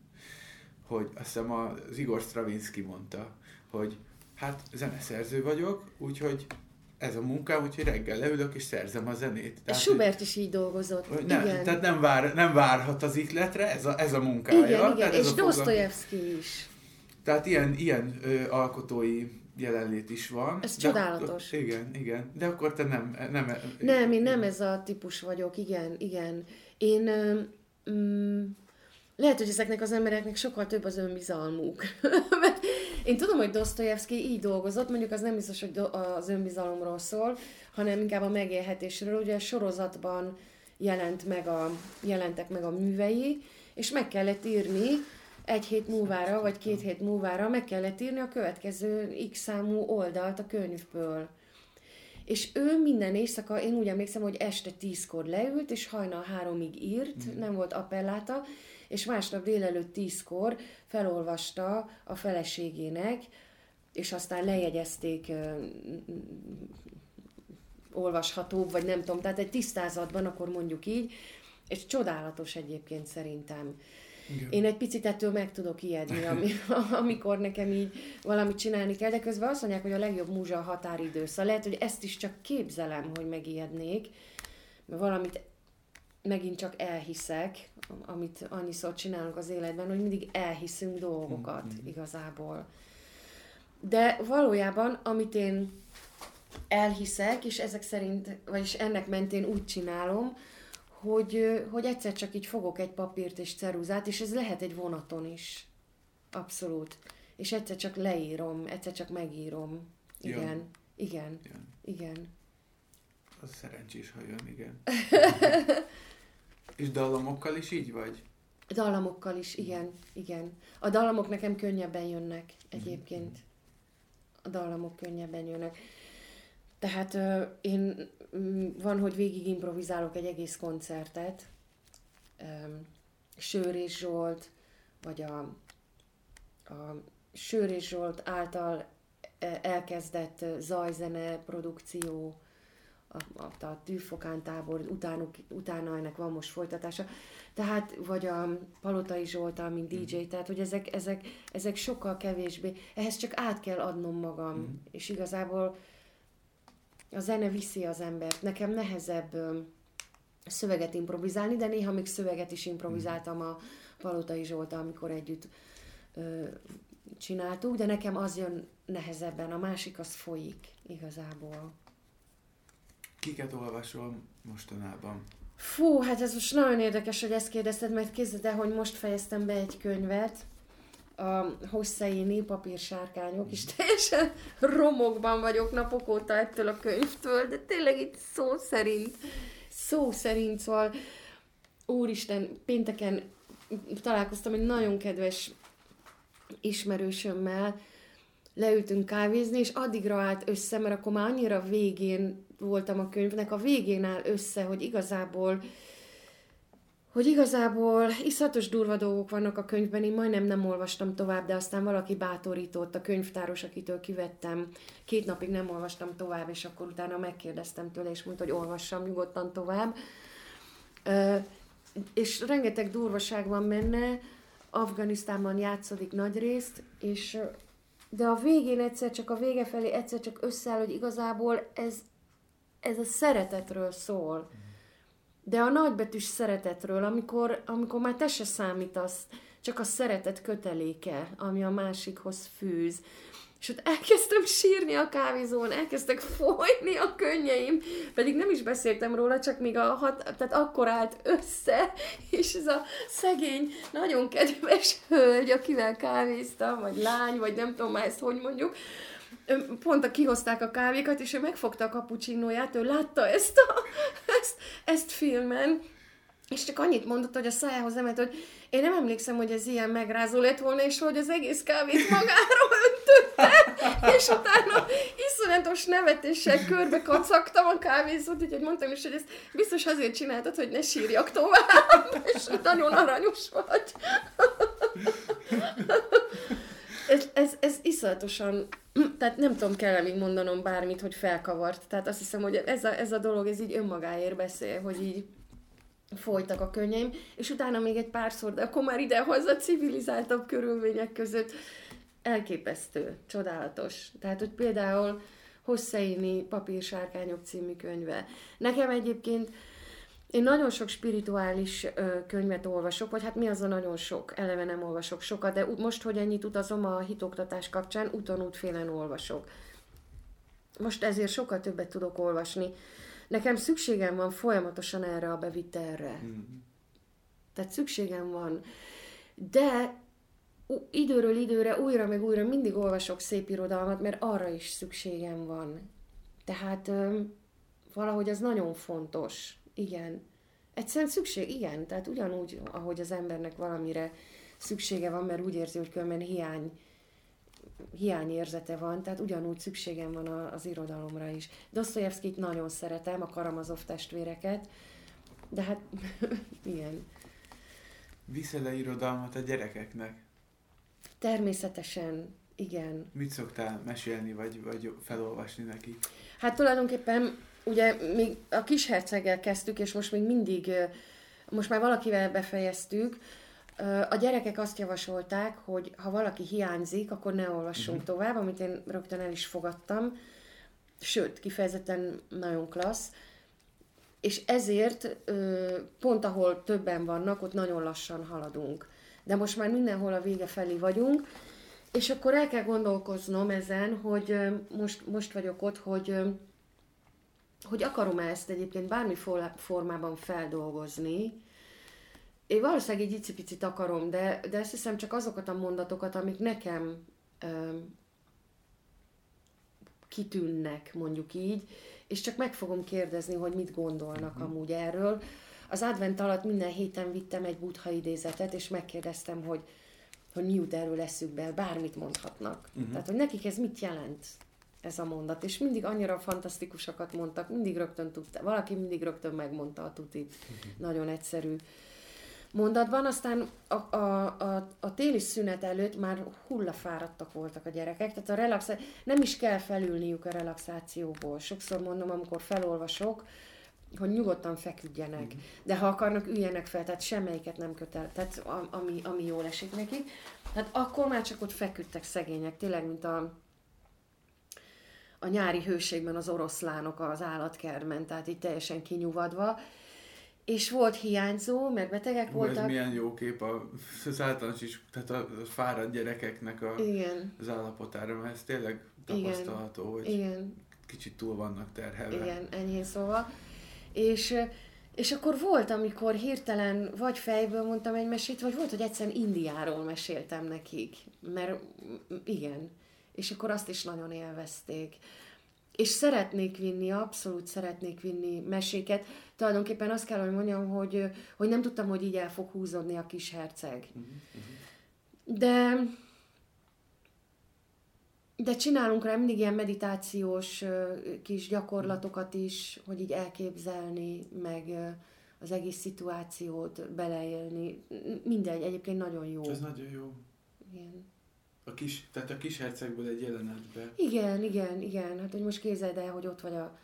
hogy azt hiszem az Igor Stravinsky mondta, hogy hát zeneszerző vagyok, úgyhogy ez a munkám, úgyhogy reggel leülök és szerzem a zenét. Tehát, Schubert hogy, is így dolgozott. Nem, igen. Tehát nem, vár, nem várhat az ikletre, ez a, ez a munkája. Igen, igen, és Dostoyevsky is. Tehát ilyen, ilyen ö, alkotói jelenlét is van. Ez de csodálatos. Akkor, igen, igen. De akkor te nem... Nem, nem én nem ez a típus vagyok, igen, igen. Én mm, lehet, hogy ezeknek az embereknek sokkal több az önbizalmuk. Mert én tudom, hogy Dostoyevsky így dolgozott, mondjuk az nem biztos, hogy az önbizalomról szól, hanem inkább a megélhetésről. Ugye a sorozatban jelent meg a, jelentek meg a művei, és meg kellett írni egy hét múlvára, vagy két hét múlvára meg kellett írni a következő x számú oldalt a könyvből. És ő minden éjszaka, én úgy emlékszem, hogy este tízkor leült, és hajnal háromig írt, mm. nem volt appelláta, és másnap délelőtt tízkor felolvasta a feleségének, és aztán lejegyezték olvashatóbb, vagy nem tudom, tehát egy tisztázatban, akkor mondjuk így, és csodálatos egyébként szerintem. Igen. Én egy picit ettől meg tudok ijedni, ami, amikor nekem így valamit csinálni kell, de közben azt mondják, hogy a legjobb múzsa a határidő. Szóval lehet, hogy ezt is csak képzelem, hogy megijednék, mert valamit megint csak elhiszek, amit annyiszor csinálunk az életben, hogy mindig elhiszünk dolgokat mm-hmm. igazából. De valójában, amit én elhiszek, és ezek szerint, vagyis ennek mentén úgy csinálom, hogy, hogy egyszer csak így fogok egy papírt és ceruzát, és ez lehet egy vonaton is. Abszolút. És egyszer csak leírom, egyszer csak megírom. Igen, jön. igen, jön. igen. Az szerencsés, ha jön, igen. és dallamokkal is így vagy? Dallamokkal is, igen, igen. A dallamok nekem könnyebben jönnek egyébként. A dallamok könnyebben jönnek. Tehát uh, én mm, van, hogy végig improvizálok egy egész koncertet. Um, Sőr és Zsolt, vagy a, a Sőr és Zsolt által e, elkezdett zajzene produkció, a, a, a Tűfokán tábor, utánuk, utána ennek van most folytatása. Tehát, vagy a Palotai Zsoltal, mint DJ, mm. tehát, hogy ezek, ezek, ezek sokkal kevésbé, ehhez csak át kell adnom magam, mm. és igazából a zene viszi az embert. Nekem nehezebb szöveget improvizálni, de néha még szöveget is improvizáltam a Palotai Zsolta, amikor együtt ö, csináltuk, de nekem az jön nehezebben, a másik az folyik igazából. Kiket olvasol mostanában? Fú, hát ez most nagyon érdekes, hogy ezt kérdezted, mert képzeld el, hogy most fejeztem be egy könyvet, a Hosseini papírsárkányok, és teljesen romokban vagyok napok óta ettől a könyvtől, de tényleg itt szó szerint, szó szerint, szóval úristen, pénteken találkoztam egy nagyon kedves ismerősömmel, leültünk kávézni, és addigra állt össze, mert akkor már annyira végén voltam a könyvnek, a végén áll össze, hogy igazából hogy igazából iszatos durva dolgok vannak a könyvben, én majdnem nem olvastam tovább, de aztán valaki bátorított, a könyvtáros, akitől kivettem, két napig nem olvastam tovább, és akkor utána megkérdeztem tőle, és mondta, hogy olvassam nyugodtan tovább. És rengeteg durvaság van benne, Afganisztánban játszódik nagy részt, és de a végén egyszer csak a vége felé egyszer csak összeáll, hogy igazából ez, ez a szeretetről szól de a nagybetűs szeretetről, amikor, amikor már te se számítasz, csak a szeretet köteléke, ami a másikhoz fűz. És ott elkezdtem sírni a kávézón, elkezdtek folyni a könnyeim, pedig nem is beszéltem róla, csak még a hat, tehát akkor állt össze, és ez a szegény, nagyon kedves hölgy, akivel kávéztam, vagy lány, vagy nem tudom már ezt hogy mondjuk, pont a kihozták a kávékat, és ő megfogta a kapucsinóját, ő látta ezt, a, ezt, ezt filmen, és csak annyit mondott, hogy a szájához emelt, hogy én nem emlékszem, hogy ez ilyen megrázó lett volna, és hogy az egész kávét magára öntötte, és utána iszonyatos nevetéssel körbe kacagtam a kávézót, úgyhogy mondtam is, hogy ezt biztos azért csináltad, hogy ne sírjak tovább, és nagyon aranyos vagy. ez, ez, ez iszonyatosan tehát nem tudom, kell még mondanom bármit, hogy felkavart. Tehát azt hiszem, hogy ez a, ez a dolog, ez így önmagáért beszél, hogy így folytak a könnyeim, és utána még egy párszor, de akkor már idehaza civilizáltabb körülmények között elképesztő, csodálatos. Tehát, hogy például Hosseini Papírsárkányok című könyve. Nekem egyébként én nagyon sok spirituális ö, könyvet olvasok, vagy hát mi az a nagyon sok? Eleve nem olvasok sokat, de most, hogy ennyit utazom a hitoktatás kapcsán, úton útfélen olvasok. Most ezért sokkal többet tudok olvasni. Nekem szükségem van folyamatosan erre a bevitelre. Mm. Tehát szükségem van. de időről időre, újra meg újra mindig olvasok szép irodalmat, mert arra is szükségem van. Tehát ö, valahogy az nagyon fontos. Igen. Egyszerűen szükség, igen. Tehát ugyanúgy, ahogy az embernek valamire szüksége van, mert úgy érzi, hogy különben hiány, hiányérzete van, tehát ugyanúgy szükségem van az irodalomra is. Dostoyevskit nagyon szeretem, a Karamazov testvéreket, de hát igen. Viszel-e irodalmat a gyerekeknek? Természetesen, igen. Mit szoktál mesélni, vagy, vagy felolvasni nekik? Hát tulajdonképpen ugye még a kisherceggel kezdtük, és most még mindig, most már valakivel befejeztük, a gyerekek azt javasolták, hogy ha valaki hiányzik, akkor ne olvassunk uh-huh. tovább, amit én rögtön el is fogadtam. Sőt, kifejezetten nagyon klassz. És ezért pont ahol többen vannak, ott nagyon lassan haladunk. De most már mindenhol a vége felé vagyunk, és akkor el kell gondolkoznom ezen, hogy most, most vagyok ott, hogy, hogy akarom-e ezt egyébként bármi for- formában feldolgozni. Én valószínűleg egy icipicit akarom, de, de azt hiszem csak azokat a mondatokat, amik nekem ö, kitűnnek, mondjuk így, és csak meg fogom kérdezni, hogy mit gondolnak uh-huh. amúgy erről. Az advent alatt minden héten vittem egy buddha idézetet, és megkérdeztem, hogy, hogy mi jut erről eszükbe, bármit mondhatnak. Uh-huh. Tehát, hogy nekik ez mit jelent, ez a mondat. És mindig annyira fantasztikusakat mondtak, mindig rögtön tudta, valaki mindig rögtön megmondta a tutit. Uh-huh. Nagyon egyszerű mondatban, aztán a, a, a, a téli szünet előtt már hullafáradtak voltak a gyerekek, tehát a relaxá... nem is kell felülniük a relaxációból. Sokszor mondom, amikor felolvasok, hogy nyugodtan feküdjenek, mm. de ha akarnak, üljenek fel, tehát semmelyiket nem kötel, tehát a- ami, ami jól esik nekik. Tehát akkor már csak ott feküdtek szegények, tényleg, mint a, a nyári hőségben az oroszlánok az állatkertben, tehát így teljesen kinyugvadva. És volt hiányzó, mert betegek Hú, ez voltak. milyen jó kép a, az általános is, tehát a fáradt gyerekeknek a, Igen, az állapotára, mert ez tényleg Igen. tapasztalható, hogy igen. kicsit túl vannak terhelve. Igen, enyhén szóval. És, és akkor volt, amikor hirtelen vagy fejből mondtam egy mesét, vagy volt, hogy egyszerűen Indiáról meséltem nekik. Mert igen. És akkor azt is nagyon élvezték. És szeretnék vinni, abszolút szeretnék vinni meséket. Tulajdonképpen azt kell, hogy mondjam, hogy, hogy nem tudtam, hogy így el fog húzódni a kis herceg. De de csinálunk rá mindig ilyen meditációs kis gyakorlatokat is, hogy így elképzelni, meg az egész szituációt beleélni. Mindegy, egyébként nagyon jó. Ez nagyon jó. Igen. A kis, tehát a kis hercegből egy jelenetbe. igen, igen, igen. Hát, hogy most képzeld el, hogy ott vagy a,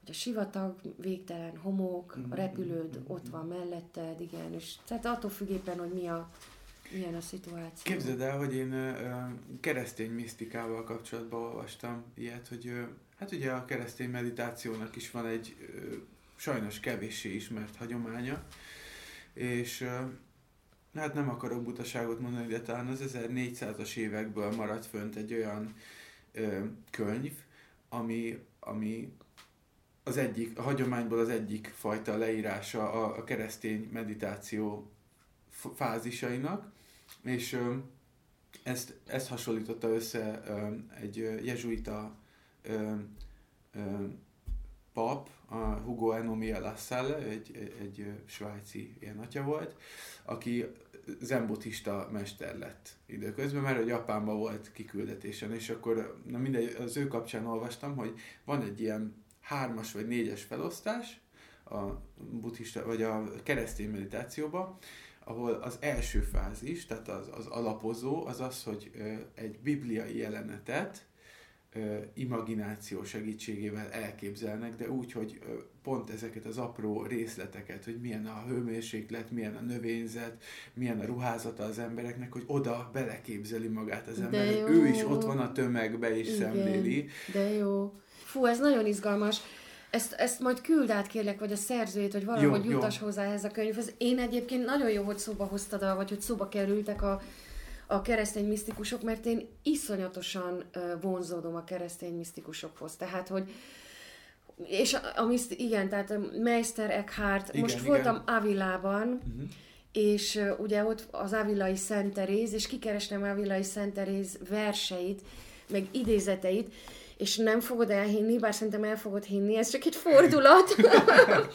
hogy a sivatag, végtelen homok, a repülőd ott van melletted, igen, és tehát attól függéppen, hogy mi a, milyen a szituáció. Képzeld el, hogy én keresztény misztikával kapcsolatban olvastam ilyet, hogy hát ugye a keresztény meditációnak is van egy sajnos kevéssé ismert hagyománya, és hát nem akarok butaságot mondani, de talán az 1400-as évekből maradt fönt egy olyan ö, könyv, ami, ami az egyik, a hagyományból az egyik fajta leírása a, a keresztény meditáció fázisainak, és ö, ezt, ezt hasonlította össze ö, egy jezsuita ö, ö, pap, a Hugo Enomia Lassalle, egy, egy, egy svájci ilyen atya volt, aki zenbuddhista mester lett időközben, mert hogy Japánban volt kiküldetésen, és akkor na mindegy, az ő kapcsán olvastam, hogy van egy ilyen hármas vagy négyes felosztás a buddhista, vagy a keresztény meditációban, ahol az első fázis, tehát az, az alapozó, az az, hogy egy bibliai jelenetet imagináció segítségével elképzelnek, de úgy, hogy pont ezeket az apró részleteket, hogy milyen a hőmérséklet, milyen a növényzet, milyen a ruházata az embereknek, hogy oda beleképzeli magát az ember, hogy ő jó. is ott van a tömegbe és szemléli. de jó. Fú, ez nagyon izgalmas. Ezt, ezt majd küld át kérlek, vagy a szerzőjét, hogy valahogy Jó, jó. jutas hozzá ehhez a könyvhez. Én egyébként nagyon jó, hogy szóba hoztad, a- vagy hogy szóba kerültek a, a keresztény misztikusok, mert én iszonyatosan vonzódom a keresztény misztikusokhoz. Tehát, hogy és a, a miszt, igen, tehát a Meister Eckhart, Igen, most igen. voltam Avilában, Uh-huh. és ö, ugye ott az Avilai Szent Teréz, és kikerestem Avilai Szent Teréz verseit, meg idézeteit, és nem fogod elhinni, bár szerintem el fogod hinni, ez csak egy fordulat,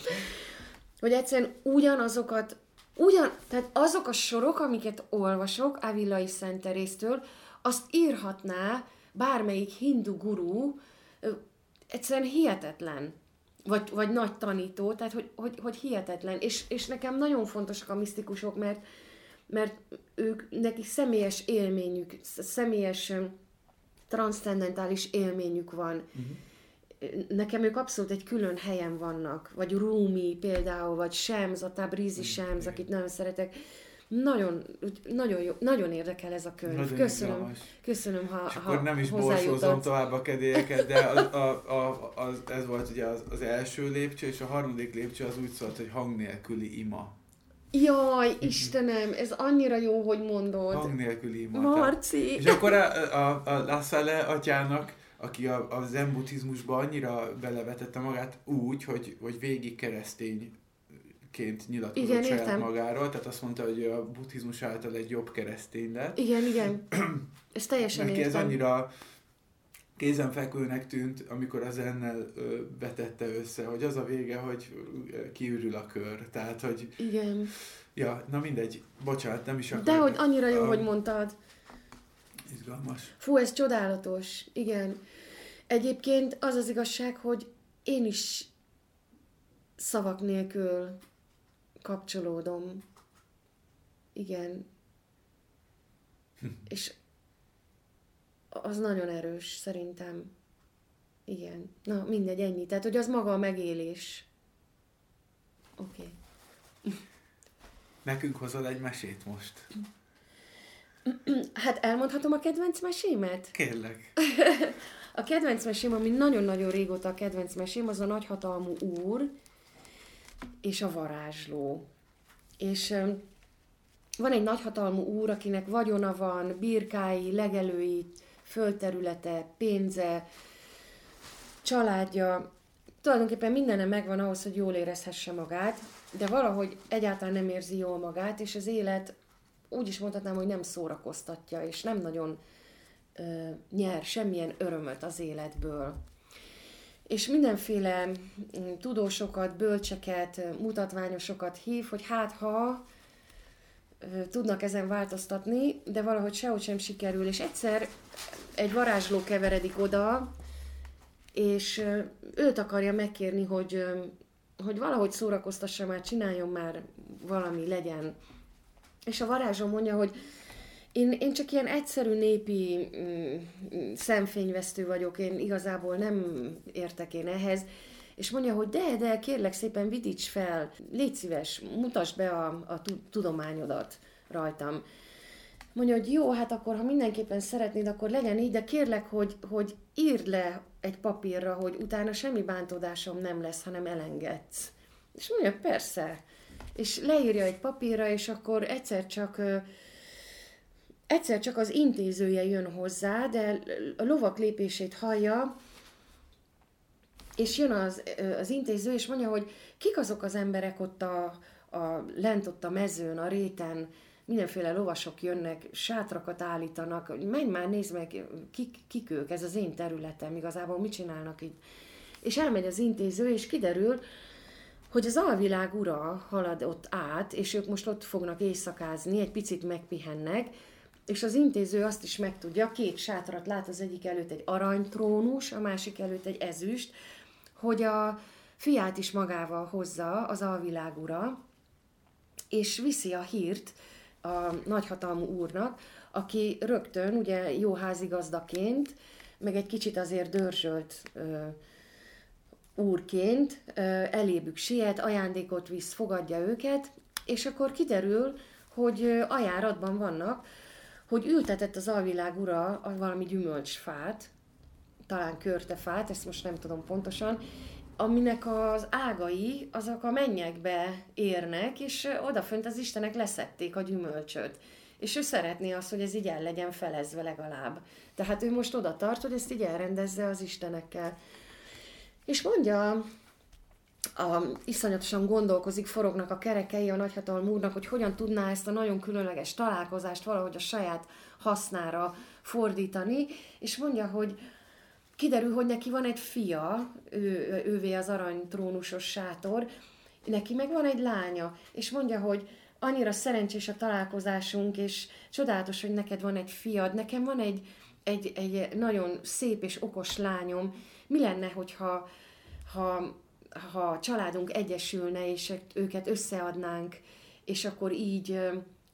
hogy egyszerűen ugyanazokat, ugyan, tehát azok a sorok, amiket olvasok Avilai Szent Teréztől, azt írhatná bármelyik hindu gurú, egyszerűen hihetetlen. Vagy, vagy nagy tanító, tehát hogy, hogy, hogy hihetetlen. És, és nekem nagyon fontosak a misztikusok, mert, mert ők, nekik személyes élményük, sz- személyes transzcendentális élményük van. Uh-huh. Nekem ők abszolút egy külön helyen vannak. Vagy Rumi például, vagy Shams, a Tabrizi Shams, akit nagyon szeretek. Nagyon, nagyon, jó, nagyon érdekel ez a könyv. Nagyon köszönöm, izgalmas. köszönöm, ha, És ha akkor nem is borsózom tovább a kedélyeket, de az, a, a, az, ez volt ugye az, az első lépcső, és a harmadik lépcső az úgy szólt, hogy hang nélküli ima. Jaj, Istenem, ez annyira jó, hogy mondod. Hang nélküli ima. Marci. És akkor a, a, a La Salle atyának, aki a, a zen buddhizmusba annyira belevetette magát úgy, hogy, hogy végig keresztényként nyilatkozott Igen, saját értem. magáról, tehát azt mondta, hogy a buddhizmus által egy jobb keresztény lett. Igen, igen. Ez teljesen Neki ez értem. annyira kézenfekvőnek tűnt, amikor az ennel ö, vetette össze, hogy az a vége, hogy kiürül a kör. Tehát, hogy, Igen. ja, na mindegy, bocsánat, nem is akarok. De hogy annyira jó, Um, hogy mondtad. Izgalmas. Fú, ez csodálatos. Igen. Egyébként az az igazság, hogy én is szavak nélkül kapcsolódom. Igen. És az nagyon erős, szerintem. Igen. Na, mindegy, ennyi. Tehát, hogy az maga a megélés. Oké. Okay. Nekünk hozol egy mesét most. Hát elmondhatom a kedvenc mesémet? Kérlek. A kedvenc mesém, ami nagyon-nagyon régóta a kedvenc mesém, az a nagyhatalmú úr és a varázsló. És van egy nagyhatalmú úr, akinek vagyona van, birkái, legelői, földterülete, pénze, családja, tulajdonképpen mindene megvan ahhoz, hogy jól érezhesse magát, de valahogy egyáltalán nem érzi jól magát, és az élet úgy is mondhatnám, hogy nem szórakoztatja, és nem nagyon ö, nyer semmilyen örömöt az életből. És mindenféle mm, tudósokat, bölcseket, mutatványosokat hív, hogy hát ha tudnak ezen változtatni, de valahogy sehogy sem sikerül. És egyszer egy varázsló keveredik oda, és őt akarja megkérni, hogy, hogy valahogy szórakoztassa már, csináljon már valami, legyen. És a varázsló mondja, hogy én, én csak ilyen egyszerű népi mm, mm, szemfényvesztő vagyok, én igazából nem értek én ehhez. És mondja, hogy de, de, kérlek szépen vidíts fel, légy szíves, mutasd be a, a tu- tudományodat rajtam. Mondja, hogy jó, hát akkor, ha mindenképpen szeretnéd, akkor legyen így, de kérlek, hogy, hogy írd le egy papírra, hogy utána semmi bántódásom nem lesz, hanem elengedsz. És mondja, persze. És leírja egy papírra, és akkor egyszer csak egyszer csak az intézője jön hozzá, de a lovak lépését hallja, és jön az, az intéző, és mondja, hogy kik azok az emberek ott a, a lent ott a mezőn, a réten, mindenféle lovasok jönnek, sátrakat állítanak, menj már, nézd meg, kik, kik ők, ez az én területem, igazából mit csinálnak itt. És elmegy az intéző, és kiderül, hogy az alvilág ura halad ott át, és ők most ott fognak éjszakázni, egy picit megpihennek, és az intéző azt is megtudja, két sátrat lát az egyik előtt egy aranytrónus, a másik előtt egy ezüst, hogy a fiát is magával hozza az alvilág ura, és viszi a hírt a nagyhatalmú úrnak, aki rögtön, ugye jó házigazdaként, meg egy kicsit azért dörzsölt ö, úrként ö, elébük siet, ajándékot visz, fogadja őket, és akkor kiderül, hogy ajáratban vannak, hogy ültetett az alvilág ura valami gyümölcsfát, talán körtefát, ezt most nem tudom pontosan, aminek az ágai azok a mennyekbe érnek, és odafönt az Istenek leszették a gyümölcsöt. És ő szeretné azt, hogy ez így el legyen felezve legalább. Tehát ő most oda tart, hogy ezt így elrendezze az Istenekkel. És mondja a, iszonyatosan gondolkozik, forognak a kerekei a nagyhatalmú úrnak, hogy hogyan tudná ezt a nagyon különleges találkozást valahogy a saját hasznára fordítani, és mondja, hogy kiderül, hogy neki van egy fia, ő, ővé az aranytrónusos sátor, neki meg van egy lánya, és mondja, hogy annyira szerencsés a találkozásunk, és csodálatos, hogy neked van egy fiad, nekem van egy, egy, egy nagyon szép és okos lányom, mi lenne, hogyha ha, ha a családunk egyesülne, és őket összeadnánk, és akkor így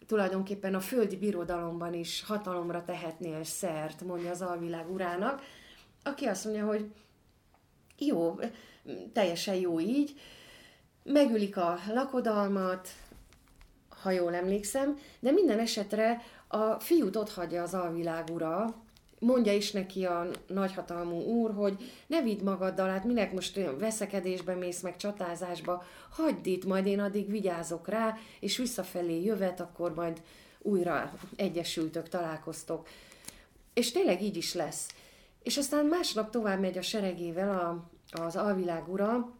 tulajdonképpen a földi birodalomban is hatalomra tehetnél szert, mondja az alvilág urának, aki azt mondja, hogy jó, teljesen jó így, megülik a lakodalmat, ha jól emlékszem, de minden esetre a fiút ott hagyja az alvilág ura, mondja is neki a nagyhatalmú úr, hogy ne vidd magaddal, hát minek most olyan veszekedésbe mész, meg csatázásba, hagyd itt, majd én addig vigyázok rá, és visszafelé jövet, akkor majd újra egyesültök, találkoztok. És tényleg így is lesz. És aztán másnap tovább megy a seregével a, az alvilág ura,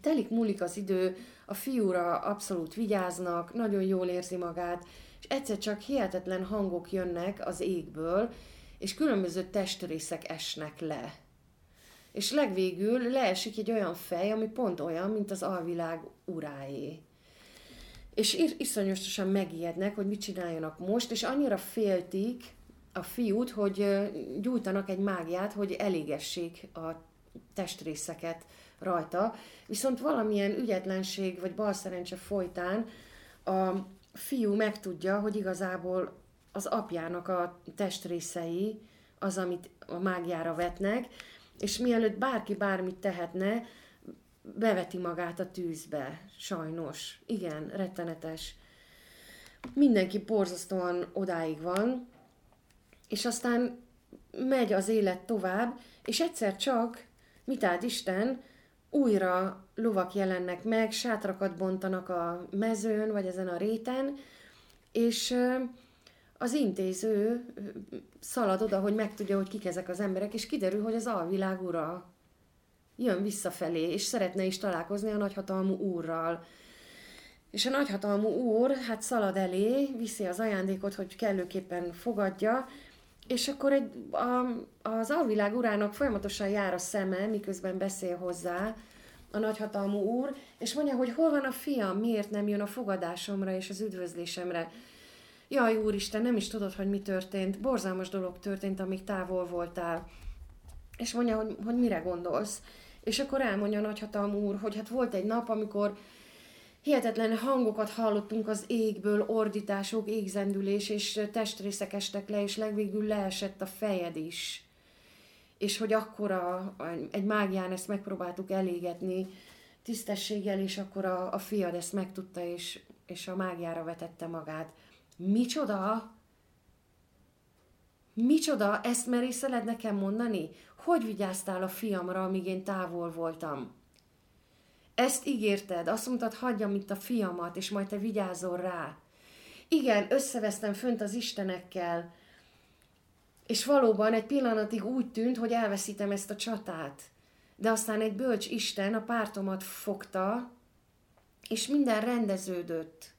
telik múlik az idő, a fiúra abszolút vigyáznak, nagyon jól érzi magát, és egyszer csak hihetetlen hangok jönnek az égből, és különböző testrészek esnek le. És legvégül leesik egy olyan fej, ami pont olyan, mint az alvilág uráé. És iszonyosan megijednek, hogy mit csináljanak most, és annyira féltik a fiút, hogy gyújtanak egy mágiát, hogy elégessék a testrészeket rajta. Viszont valamilyen ügyetlenség vagy balszerencse folytán a fiú megtudja, hogy igazából az apjának a testrészei az, amit a mágiára vetnek, és mielőtt bárki bármit tehetne, beveti magát a tűzbe, sajnos. Igen, rettenetes. Mindenki borzasztóan odáig van, és aztán megy az élet tovább, és egyszer csak, mit áld Isten, újra lovak jelennek meg, sátrakat bontanak a mezőn, vagy ezen a réten, és az intéző szalad oda, hogy megtudja, hogy kik ezek az emberek, és kiderül, hogy az alvilág ura jön visszafelé, és szeretne is találkozni a nagyhatalmú úrral. És a nagyhatalmú úr hát szalad elé, viszi az ajándékot, hogy kellőképpen fogadja, és akkor egy, a, az alvilág urának folyamatosan jár a szeme, miközben beszél hozzá a nagyhatalmú úr, és mondja, hogy hol van a fiam, miért nem jön a fogadásomra és az üdvözlésemre. Jaj, úristen, nem is tudod, hogy mi történt. Borzalmas dolog történt, amíg távol voltál. És mondja, hogy, hogy mire gondolsz. És akkor elmondja a nagyhatalmú úr, hogy hát volt egy nap, amikor hihetetlen hangokat hallottunk az égből, ordítások, égzendülés, és testrészek estek le, és legvégül leesett a fejed is. És hogy akkor a, egy mágián ezt megpróbáltuk elégetni tisztességgel, és akkor a, a fiad ezt megtudta, és, és a mágiára vetette magát. Micsoda? Micsoda? Ezt merészeled nekem mondani? Hogy vigyáztál a fiamra, amíg én távol voltam? Ezt ígérted, azt mondtad, hagyjam itt a fiamat, és majd te vigyázol rá. Igen, összevesztem fönt az istenekkel, és valóban egy pillanatig úgy tűnt, hogy elveszítem ezt a csatát. De aztán egy bölcs Isten a pártomat fogta, és minden rendeződött.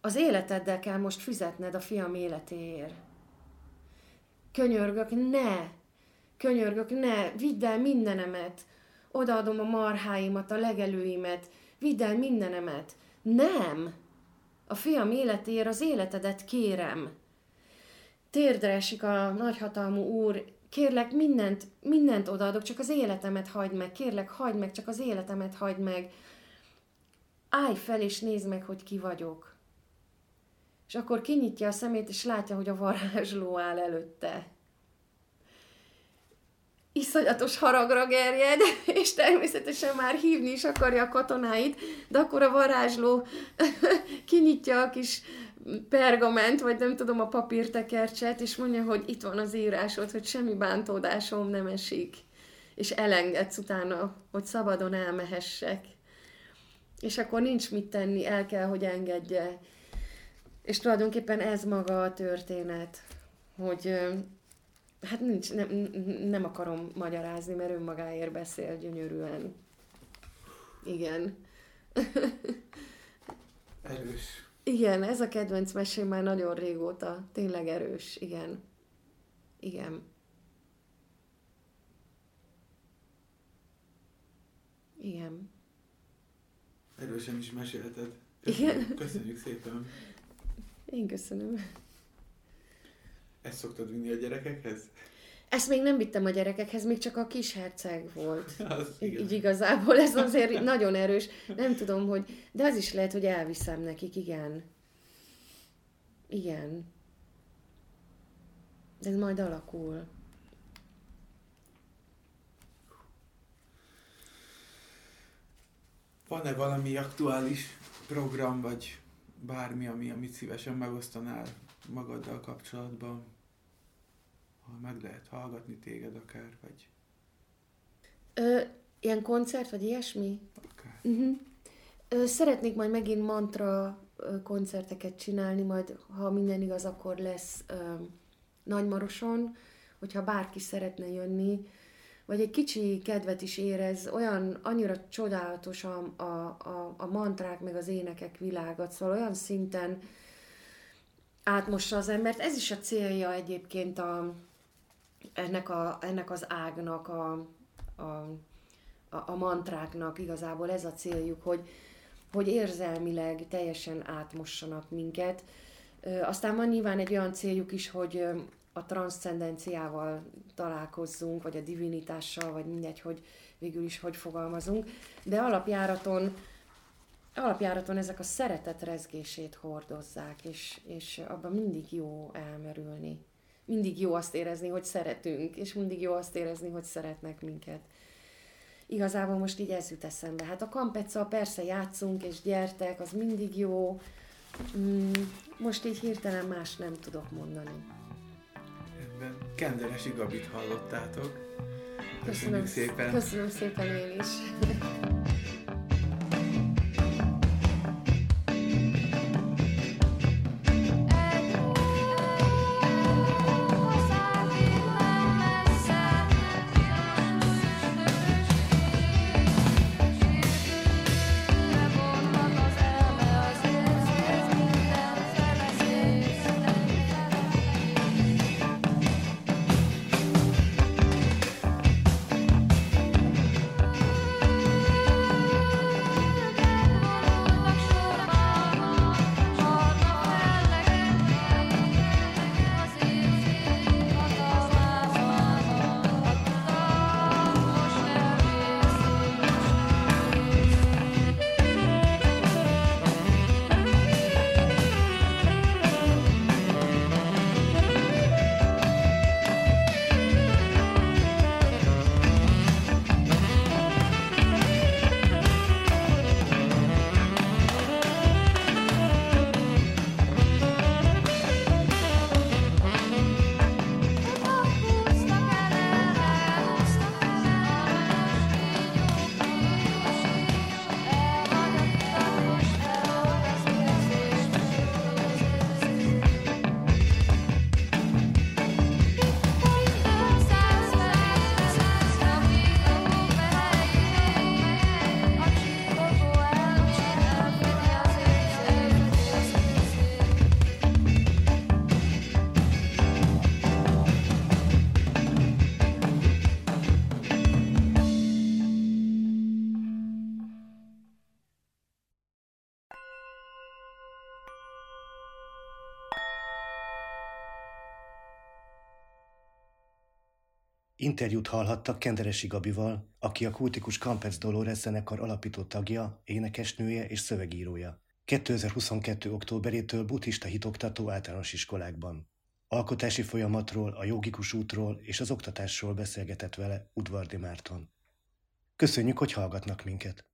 Az életeddel kell most fizetned a fiam életéért. Könyörgök, ne! Könyörgök, ne! Vidd el mindenemet! Odaadom a marháimat, a legelőimet, vidd el mindenemet. Nem! A fiam életéért az életedet kérem. Térdre esik a nagyhatalmú úr, kérlek mindent, mindent odaadok, csak az életemet hagyd meg, kérlek hagyd meg, csak az életemet hagyd meg. Állj fel és nézd meg, hogy ki vagyok. És akkor kinyitja a szemét, és látja, hogy a varázsló áll előtte iszonyatos haragra gerjed, és természetesen már hívni is akarja a katonáit, de akkor a varázsló kinyitja a kis pergament, vagy nem tudom, a papírtekercset, és mondja, hogy itt van az írásod, hogy semmi bántódásom nem esik, és elengedsz utána, hogy szabadon elmehessek. És akkor nincs mit tenni, el kell, hogy engedje. És tulajdonképpen ez maga a történet, hogy Hát nincs, nem, nem akarom magyarázni, mert önmagáért beszél gyönyörűen. Igen. Erős. Igen, ez a kedvenc mesém már nagyon régóta. Tényleg erős, igen. Igen. Igen. Erősen is mesélted. Igen. Köszönjük, köszönjük szépen. Én köszönöm. Ezt szoktad vinni a gyerekekhez? Ezt még nem vittem a gyerekekhez, még csak a kis herceg volt. Az igen. így igazából ez azért nagyon erős. Nem tudom, hogy... De az is lehet, hogy elviszem nekik, igen. Igen. Ez majd alakul. Van-e valami aktuális program, vagy bármi, ami, amit szívesen megosztanál magaddal kapcsolatban? Ha meg lehet hallgatni téged akár, vagy Ö, ilyen koncert, vagy ilyesmi? akár. Uh-huh. Ö, szeretnék majd megint mantra koncerteket csinálni, majd ha minden igaz, akkor lesz ö, Nagymaroson, hogyha bárki szeretne jönni, vagy egy kicsi kedvet is érez, olyan annyira csodálatos a, a, a, a mantrák, meg az énekek világat, szóval olyan szinten átmossa az embert. Ez is a célja egyébként a, ennek, a, ennek az ágnak, a, a, a, a mantráknak igazából ez a céljuk, hogy, hogy érzelmileg teljesen átmossanak minket. Aztán van nyilván egy olyan céljuk is, hogy a transzcendenciával találkozzunk, vagy a divinitással, vagy mindegy, hogy végül is hogy fogalmazunk, de alapjáraton alapjáraton ezek a szeretet rezgését hordozzák, és, és abban mindig jó elmerülni. Mindig jó azt érezni, hogy szeretünk, és mindig jó azt érezni, hogy szeretnek minket. Igazából most így ez jut eszembe. Hát a kampeccel persze játszunk, és gyertek, az mindig jó. Mm, most így hirtelen más nem tudok mondani. Ebben Kenderesi Gabit hallottátok. Köszönjük szépen. Köszönöm szépen én is. Interjút hallhattak Kenderesi Gabival, aki a kultikus Campes Dolores zenekar alapító tagja, énekesnője és szövegírója. 2022. októberétől buddhista hitoktató általános iskolákban. Alkotási folyamatról, a jogikus útról és az oktatásról beszélgetett vele Udvardi Márton. Köszönjük, hogy hallgatnak minket!